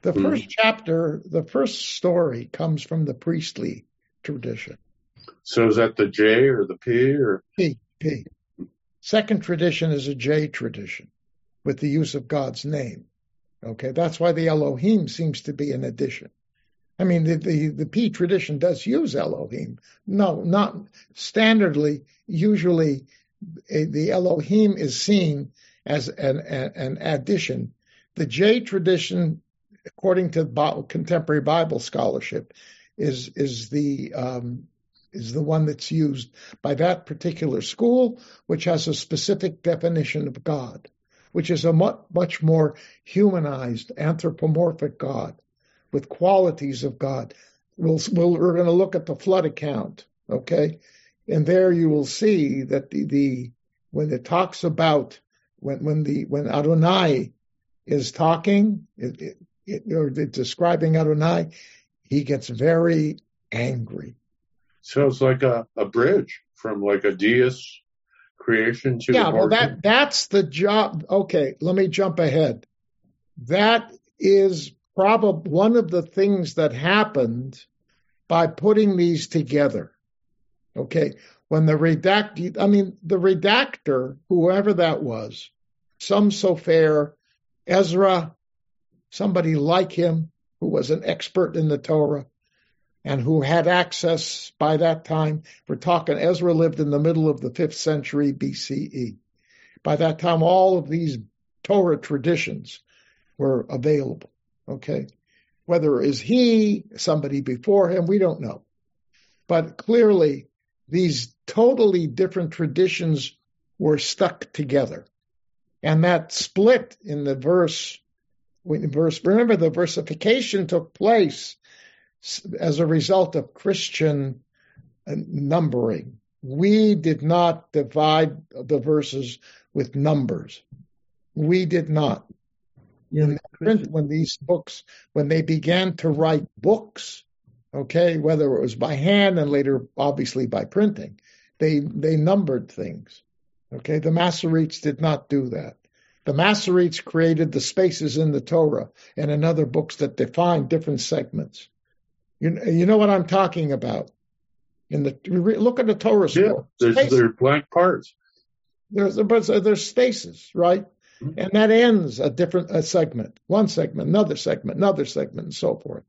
The Hmm. first chapter, the first story comes from the priestly tradition. So is that the J or the P or P, P. Second tradition is a J tradition with the use of God's name. Okay, that's why the Elohim seems to be an addition. I mean, the, the, the P tradition does use Elohim. No, not standardly. Usually, the Elohim is seen as an, an, addition. The J tradition, according to contemporary Bible scholarship, is is the um, is the one that's used by that particular school, which has a specific definition of God, which is a much, more humanized, anthropomorphic God with qualities of God. We'll, we'll, we're going to look at the flood account, okay? And there you will see that the, the when it talks about when when the when Adonai is talking, it, it, it, or describing Adonai, he gets very angry. so it's like a, a bridge from like a deist creation to yeah, well, that that's the job. Okay, let me jump ahead. That is probably one of the things that happened by putting these together. Okay, when the redact, I mean, the redactor, whoever that was, some Sofer, Ezra, somebody like him who was an expert in the Torah and who had access by that time. We're talking Ezra lived in the middle of the fifth century BCE. By that time, all of these Torah traditions were available. Okay. Whether it is he, somebody before him, we don't know. But clearly, these totally different traditions were stuck together. And that split in the verse, when verse, remember the versification took place as a result of Christian uh, numbering. We did not divide the verses with numbers. We did not. Yeah, In the print, when these books, when they began to write books, okay, whether it was by hand and later obviously by printing, they they numbered things. Okay, the Masoretes did not do that. The Masoretes created the spaces in the Torah and in other books that define different segments. You, you know what I'm talking about. In the look at the Torah scroll. yeah, there's there blank parts. There's but there's spaces, right? Mm-hmm. And that ends a different a segment, one segment, another segment, another segment, and so forth.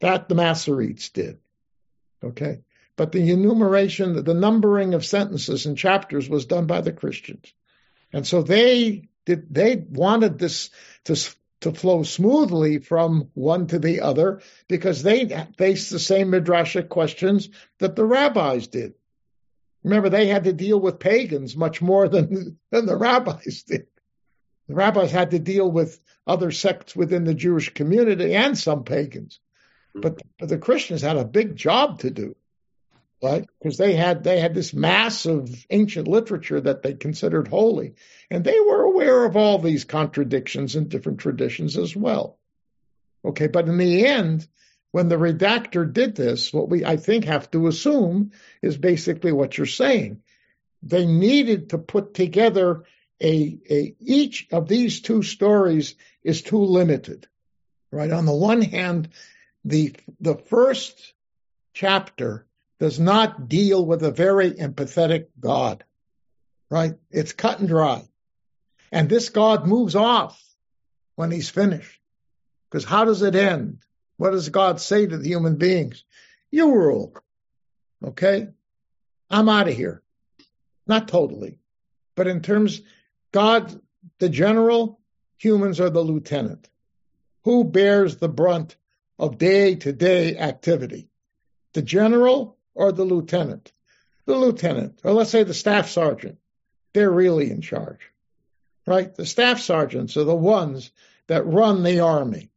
That the Masoretes did. Okay. But the enumeration, the numbering of sentences and chapters was done by the Christians. And so they did they wanted this to to flow smoothly from one to the other because they faced the same midrashic questions that the rabbis did. Remember, they had to deal with pagans much more than than the rabbis did. The rabbis had to deal with other sects within the Jewish community and some pagans, mm-hmm. but, but the Christians had a big job to do, right? Because they had they had this massive ancient literature that they considered holy, and they were aware of all these contradictions and different traditions as well. Okay, but in the end, when the redactor did this, what we I think have to assume is basically what you're saying. They needed to put together a, a each of these two stories is too limited. Right? On the one hand, the the first chapter does not deal with a very empathetic God. Right? It's cut and dry. And this God moves off when he's finished. Because how does it end? What does God say to the human beings? You rule. Okay? I'm out of here. Not totally. But in terms, God, the general, humans are the lieutenant. Who bears the brunt of day to day activity? The general or the lieutenant? The lieutenant, or let's say the staff sergeant. They're really in charge, right? The staff sergeants are the ones that run the army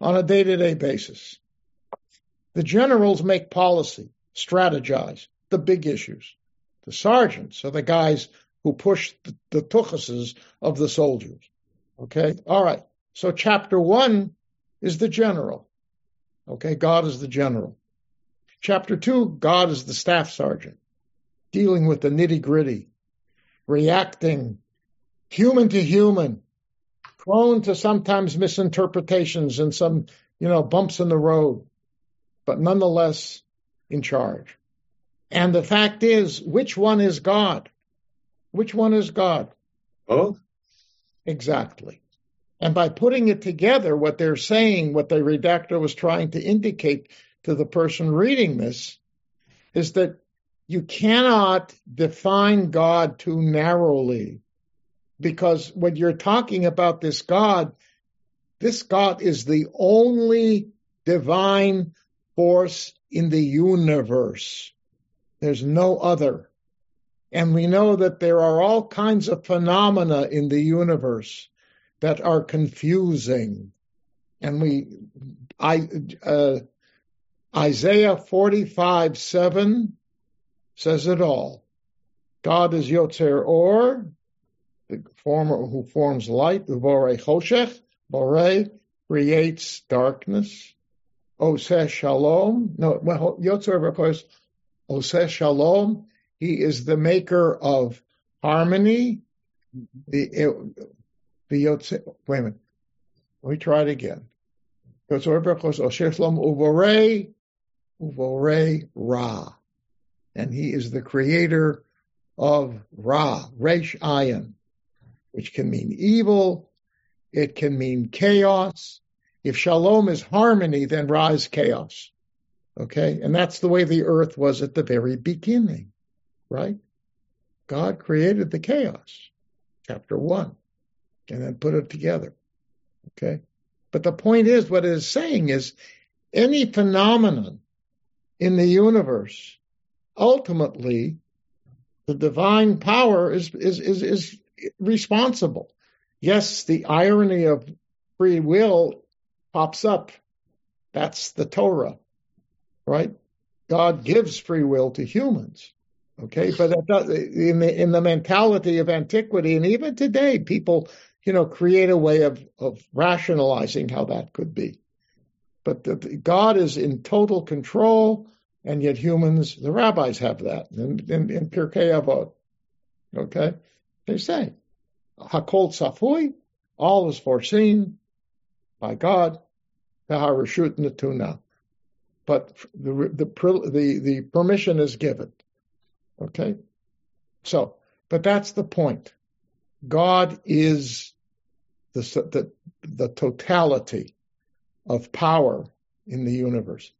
on a day to day basis. The generals make policy, strategize the big issues. The sergeants are the guys who push the, the tuchuses of the soldiers. Okay? All right. So chapter one is the general. Okay? God is the general. Chapter two, God is the staff sergeant, dealing with the nitty gritty, reacting human to human, prone to sometimes misinterpretations and some, you know, bumps in the road, but nonetheless in charge. And the fact is, which one is God? Which one is God? Oh, exactly. And by putting it together, what they're saying, what the redactor was trying to indicate to the person reading this, is that you cannot define God too narrowly because when you're talking about this God, this God is the only divine force in the universe. There's no other. And we know that there are all kinds of phenomena in the universe that are confusing. And we, I, uh, Isaiah 45, 7 says it all. God is Yotzer Or, the former who forms light, Ubore Choshech, Bore creates darkness. Oseh Shalom, no, well, Yotzer, of course, Oseh Shalom, he is the maker of harmony. The, the Yotzer, wait a minute, let me try it again. Yotzer Berkos Oseh Shalom, Ubore, Ubore Ra. And he is the creator of Ra, Resh Ayin which can mean evil, it can mean chaos. If shalom is harmony, then ra is chaos. Okay? And that's the way the earth was at the very beginning, right? God created the chaos, chapter one, and then put it together. Okay? But the point is, what it is saying is any phenomenon in the universe, ultimately, the divine power is, is, is, is responsible. Yes, the irony of free will pops up. That's the Torah, right? God gives free will to humans. Okay, but in the in the mentality of antiquity and even today, people, you know, create a way of of rationalizing how that could be. But God is in total control, and yet humans, the rabbis have that in, in, in Pirkei Avot. Okay, they say, Hakol Safui, all is foreseen by God, Harashut Natuna. But the, the, the, the permission is given. Okay? So, but that's the point. God is the, the, the totality of power in the universe.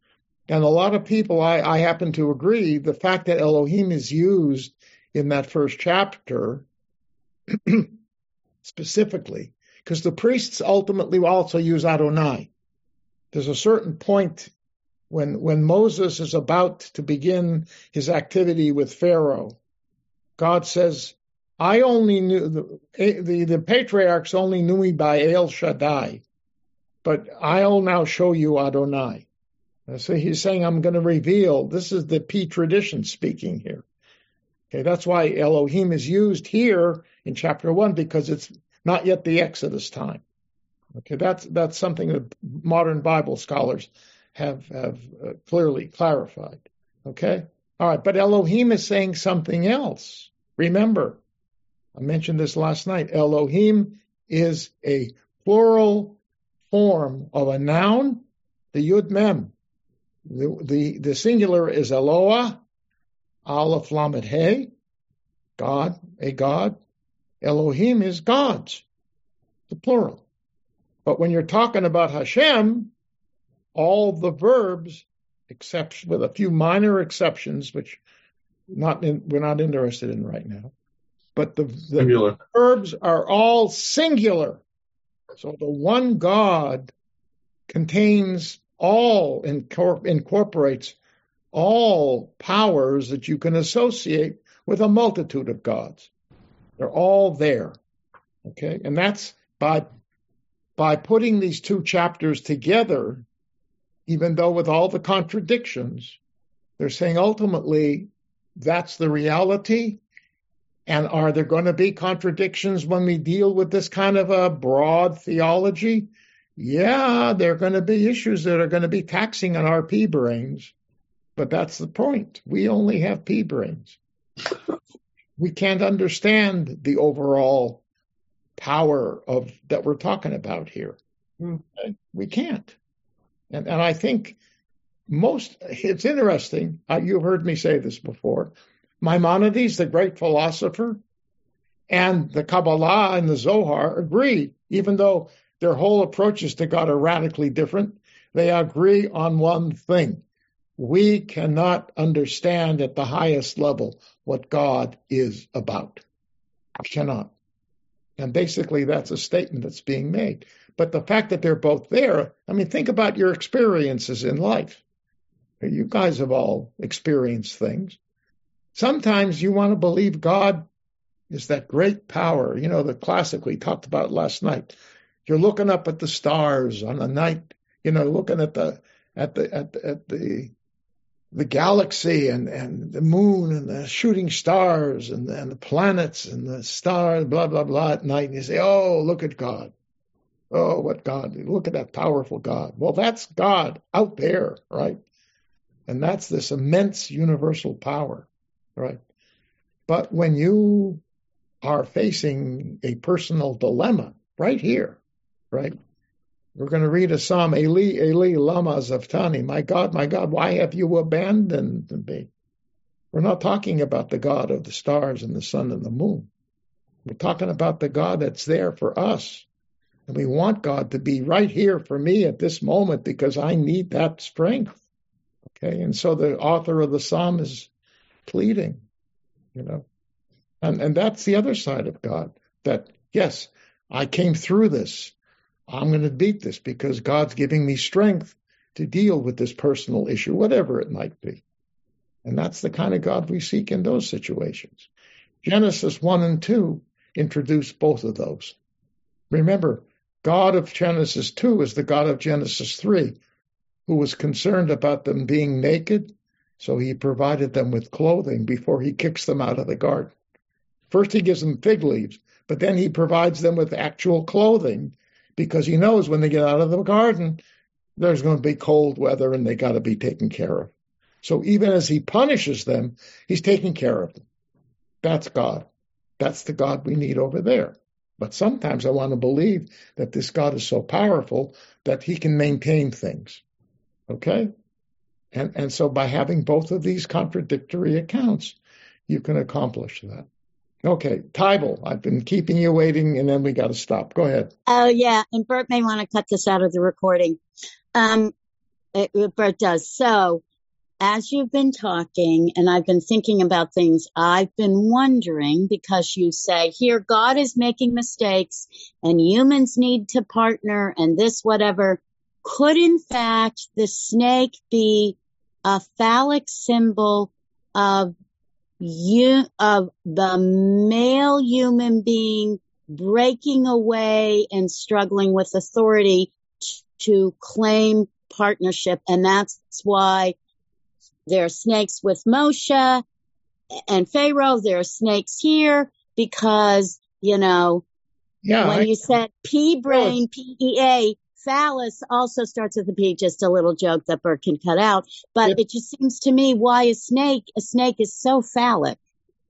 And a lot of people, I, I happen to agree, the fact that Elohim is used in that first chapter specifically, because the priests ultimately also use Adonai. There's a certain point when when Moses is about to begin his activity with Pharaoh, God says, "I only knew the the, the patriarchs only knew me by El Shaddai, but I'll now show you Adonai." So he's saying, "I'm going to reveal." This is the P tradition speaking here. Okay, that's why Elohim is used here in chapter one because it's not yet the Exodus time. Okay, that's that's something that modern Bible scholars have have uh, clearly clarified. Okay, all right, but Elohim is saying something else. Remember, I mentioned this last night. Elohim is a plural form of a noun, the Yud Mem. The, the, the singular is Eloah, Aleph Lamed He, God, a God. Elohim is gods, the plural. But when you're talking about Hashem, all the verbs, except with a few minor exceptions, which not in, we're not interested in right now, but the, the verbs are all singular. So the one God contains all, incorporates all powers that you can associate with a multitude of gods. They're all there. Okay. And that's by, by putting these two chapters together, even though with all the contradictions, they're saying ultimately that's the reality. And are there going to be contradictions when we deal with this kind of a broad theology? Yeah, there are going to be issues that are going to be taxing on our pea brains. But that's the point. We only have pea brains. We can't understand the overall power of that we're talking about here. We can't. And, and I think most, it's interesting. Uh, you've heard me say this before. Maimonides, the great philosopher, and the Kabbalah and the Zohar agree, even though their whole approaches to God are radically different. They agree on one thing. We cannot understand at the highest level what God is about. We cannot. And basically, that's a statement that's being made. But the fact that they're both there, I mean, think about your experiences in life. You guys have all experienced things. Sometimes you want to believe God is that great power, you know, the classic we talked about last night. You're looking up at the stars on a night, you know, looking at the at the at the, at the the galaxy and, and the moon and the shooting stars and, and the planets and the stars, blah, blah, blah at night. And you say, oh, look at God. Oh, what God. Look at that powerful God. Well, that's God out there, right? And that's this immense universal power, right? But when you are facing a personal dilemma right here, right? We're going to read a psalm, Eli, Eli, lama sabachthani. My God, my God, why have you abandoned me? We're not talking about the God of the stars and the sun and the moon. We're talking about the God that's there for us. And we want God to be right here for me at this moment because I need that strength. Okay. And so the author of the psalm is pleading, you know, and, and that's the other side of God that, yes, I came through this. I'm going to beat this because God's giving me strength to deal with this personal issue, whatever it might be. And that's the kind of God we seek in those situations. Genesis 1 and 2 introduce both of those. Remember, God of Genesis 2 is the God of Genesis 3, who was concerned about them being naked, so he provided them with clothing before he kicks them out of the garden. First, he gives them fig leaves, but then he provides them with actual clothing because he knows when they get out of the garden, there's going to be cold weather and they got to be taken care of. So even as he punishes them, he's taking care of them. That's God. That's the God we need over there. But sometimes I want to believe that this God is so powerful that he can maintain things. Okay? And, and so by having both of these contradictory accounts, you can accomplish that. Okay, Tybal, I've been keeping you waiting, and then we got to stop. Go ahead. Oh yeah, and Bert may want to cut this out of the recording. Um, it, Bert does. So, as you've been talking, and I've been thinking about things, I've been wondering because you say here God is making mistakes, and humans need to partner, and this whatever. Could in fact the snake be a phallic symbol of you of the male human being breaking away and struggling with authority to claim partnership. And that's why there are snakes with Moshe and Pharaoh. There are snakes here because, you know, yeah, when I, you said P brain, P E A, phallus also starts with a P, just a little joke that Bert can cut out. But it just seems to me why a snake, a snake is so phallic.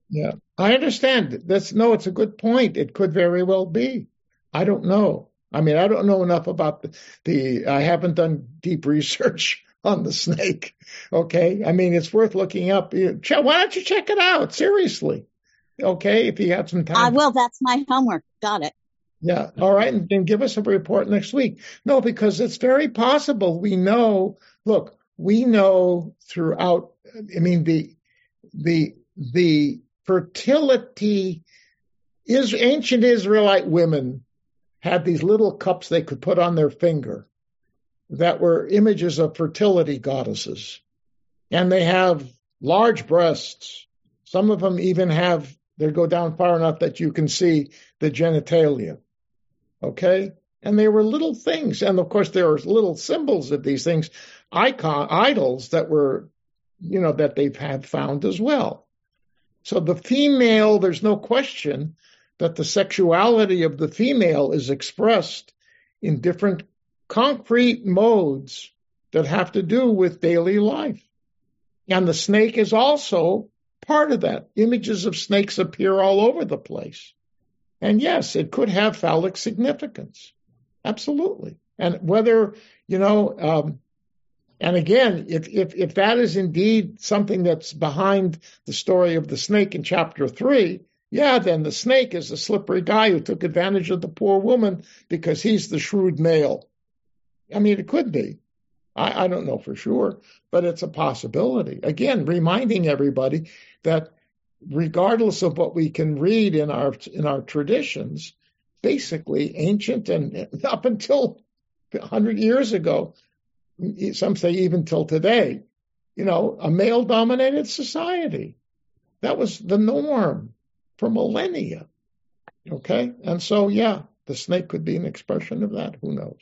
Yeah, I understand. That's no, it's a good point. It could very well be. I don't know. I mean, I don't know enough about the, the I haven't done deep research on the snake. Okay. I mean, it's worth looking up. Why don't you check it out? Seriously. Okay. If you have some uh, time. I will. That's my homework. Got it. Yeah. All right. And, and give us a report next week. No, because it's very possible. We know, look, we know throughout, I mean, the, the, the fertility is ancient Israelite women had these little cups they could put on their finger that were images of fertility goddesses. And they have large breasts. Some of them even have, they go down far enough that you can see the genitalia. Okay? And they were little things. And of course, there are little symbols of these things, icon, idols that were, you know, that they've had found as well. So the female, there's no question that the sexuality of the female is expressed in different concrete modes that have to do with daily life. And the snake is also part of that. Images of snakes appear all over the place. And yes, it could have phallic significance. Absolutely. And whether, you know, um, and again, if, if, if that is indeed something that's behind the story of the snake in chapter three, yeah, then the snake is a slippery guy who took advantage of the poor woman because he's the shrewd male. I mean, it could be. I, I don't know for sure, but it's a possibility. Again, reminding everybody that regardless of what we can read in our in our traditions, basically ancient and up until 100 years ago, some say even till today, you know, a male dominated society. That was the norm for millennia. Okay. And so, yeah, the snake could be an expression of that. Who knows?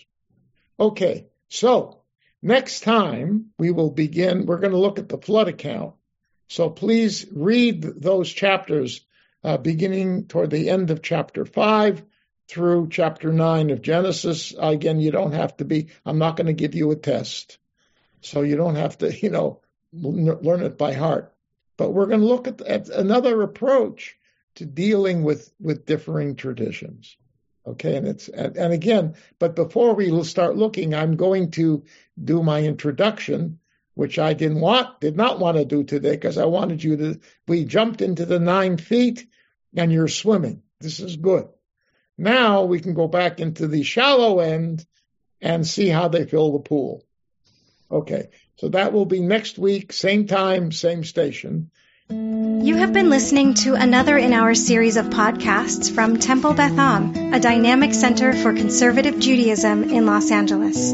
Okay. So next time we will begin, we're going to look at the flood account. So please read those chapters uh, beginning toward the end of chapter five through chapter nine of Genesis. Again, you don't have to be, I'm not going to give you a test. So you don't have to, you know, learn it by heart. But we're going to look at, at another approach to dealing with, with differing traditions. Okay, and it's and, and again, but before we start looking, I'm going to do my introduction, which I didn't want, did not want to do today because I wanted you to. We jumped into the nine feet, and you're swimming. This is good. Now we can go back into the shallow end and see how they fill the pool. Okay, so that will be next week, same time, same station. You have been listening to another in our series of podcasts from Temple Beth Am, a dynamic center for conservative Judaism in Los Angeles.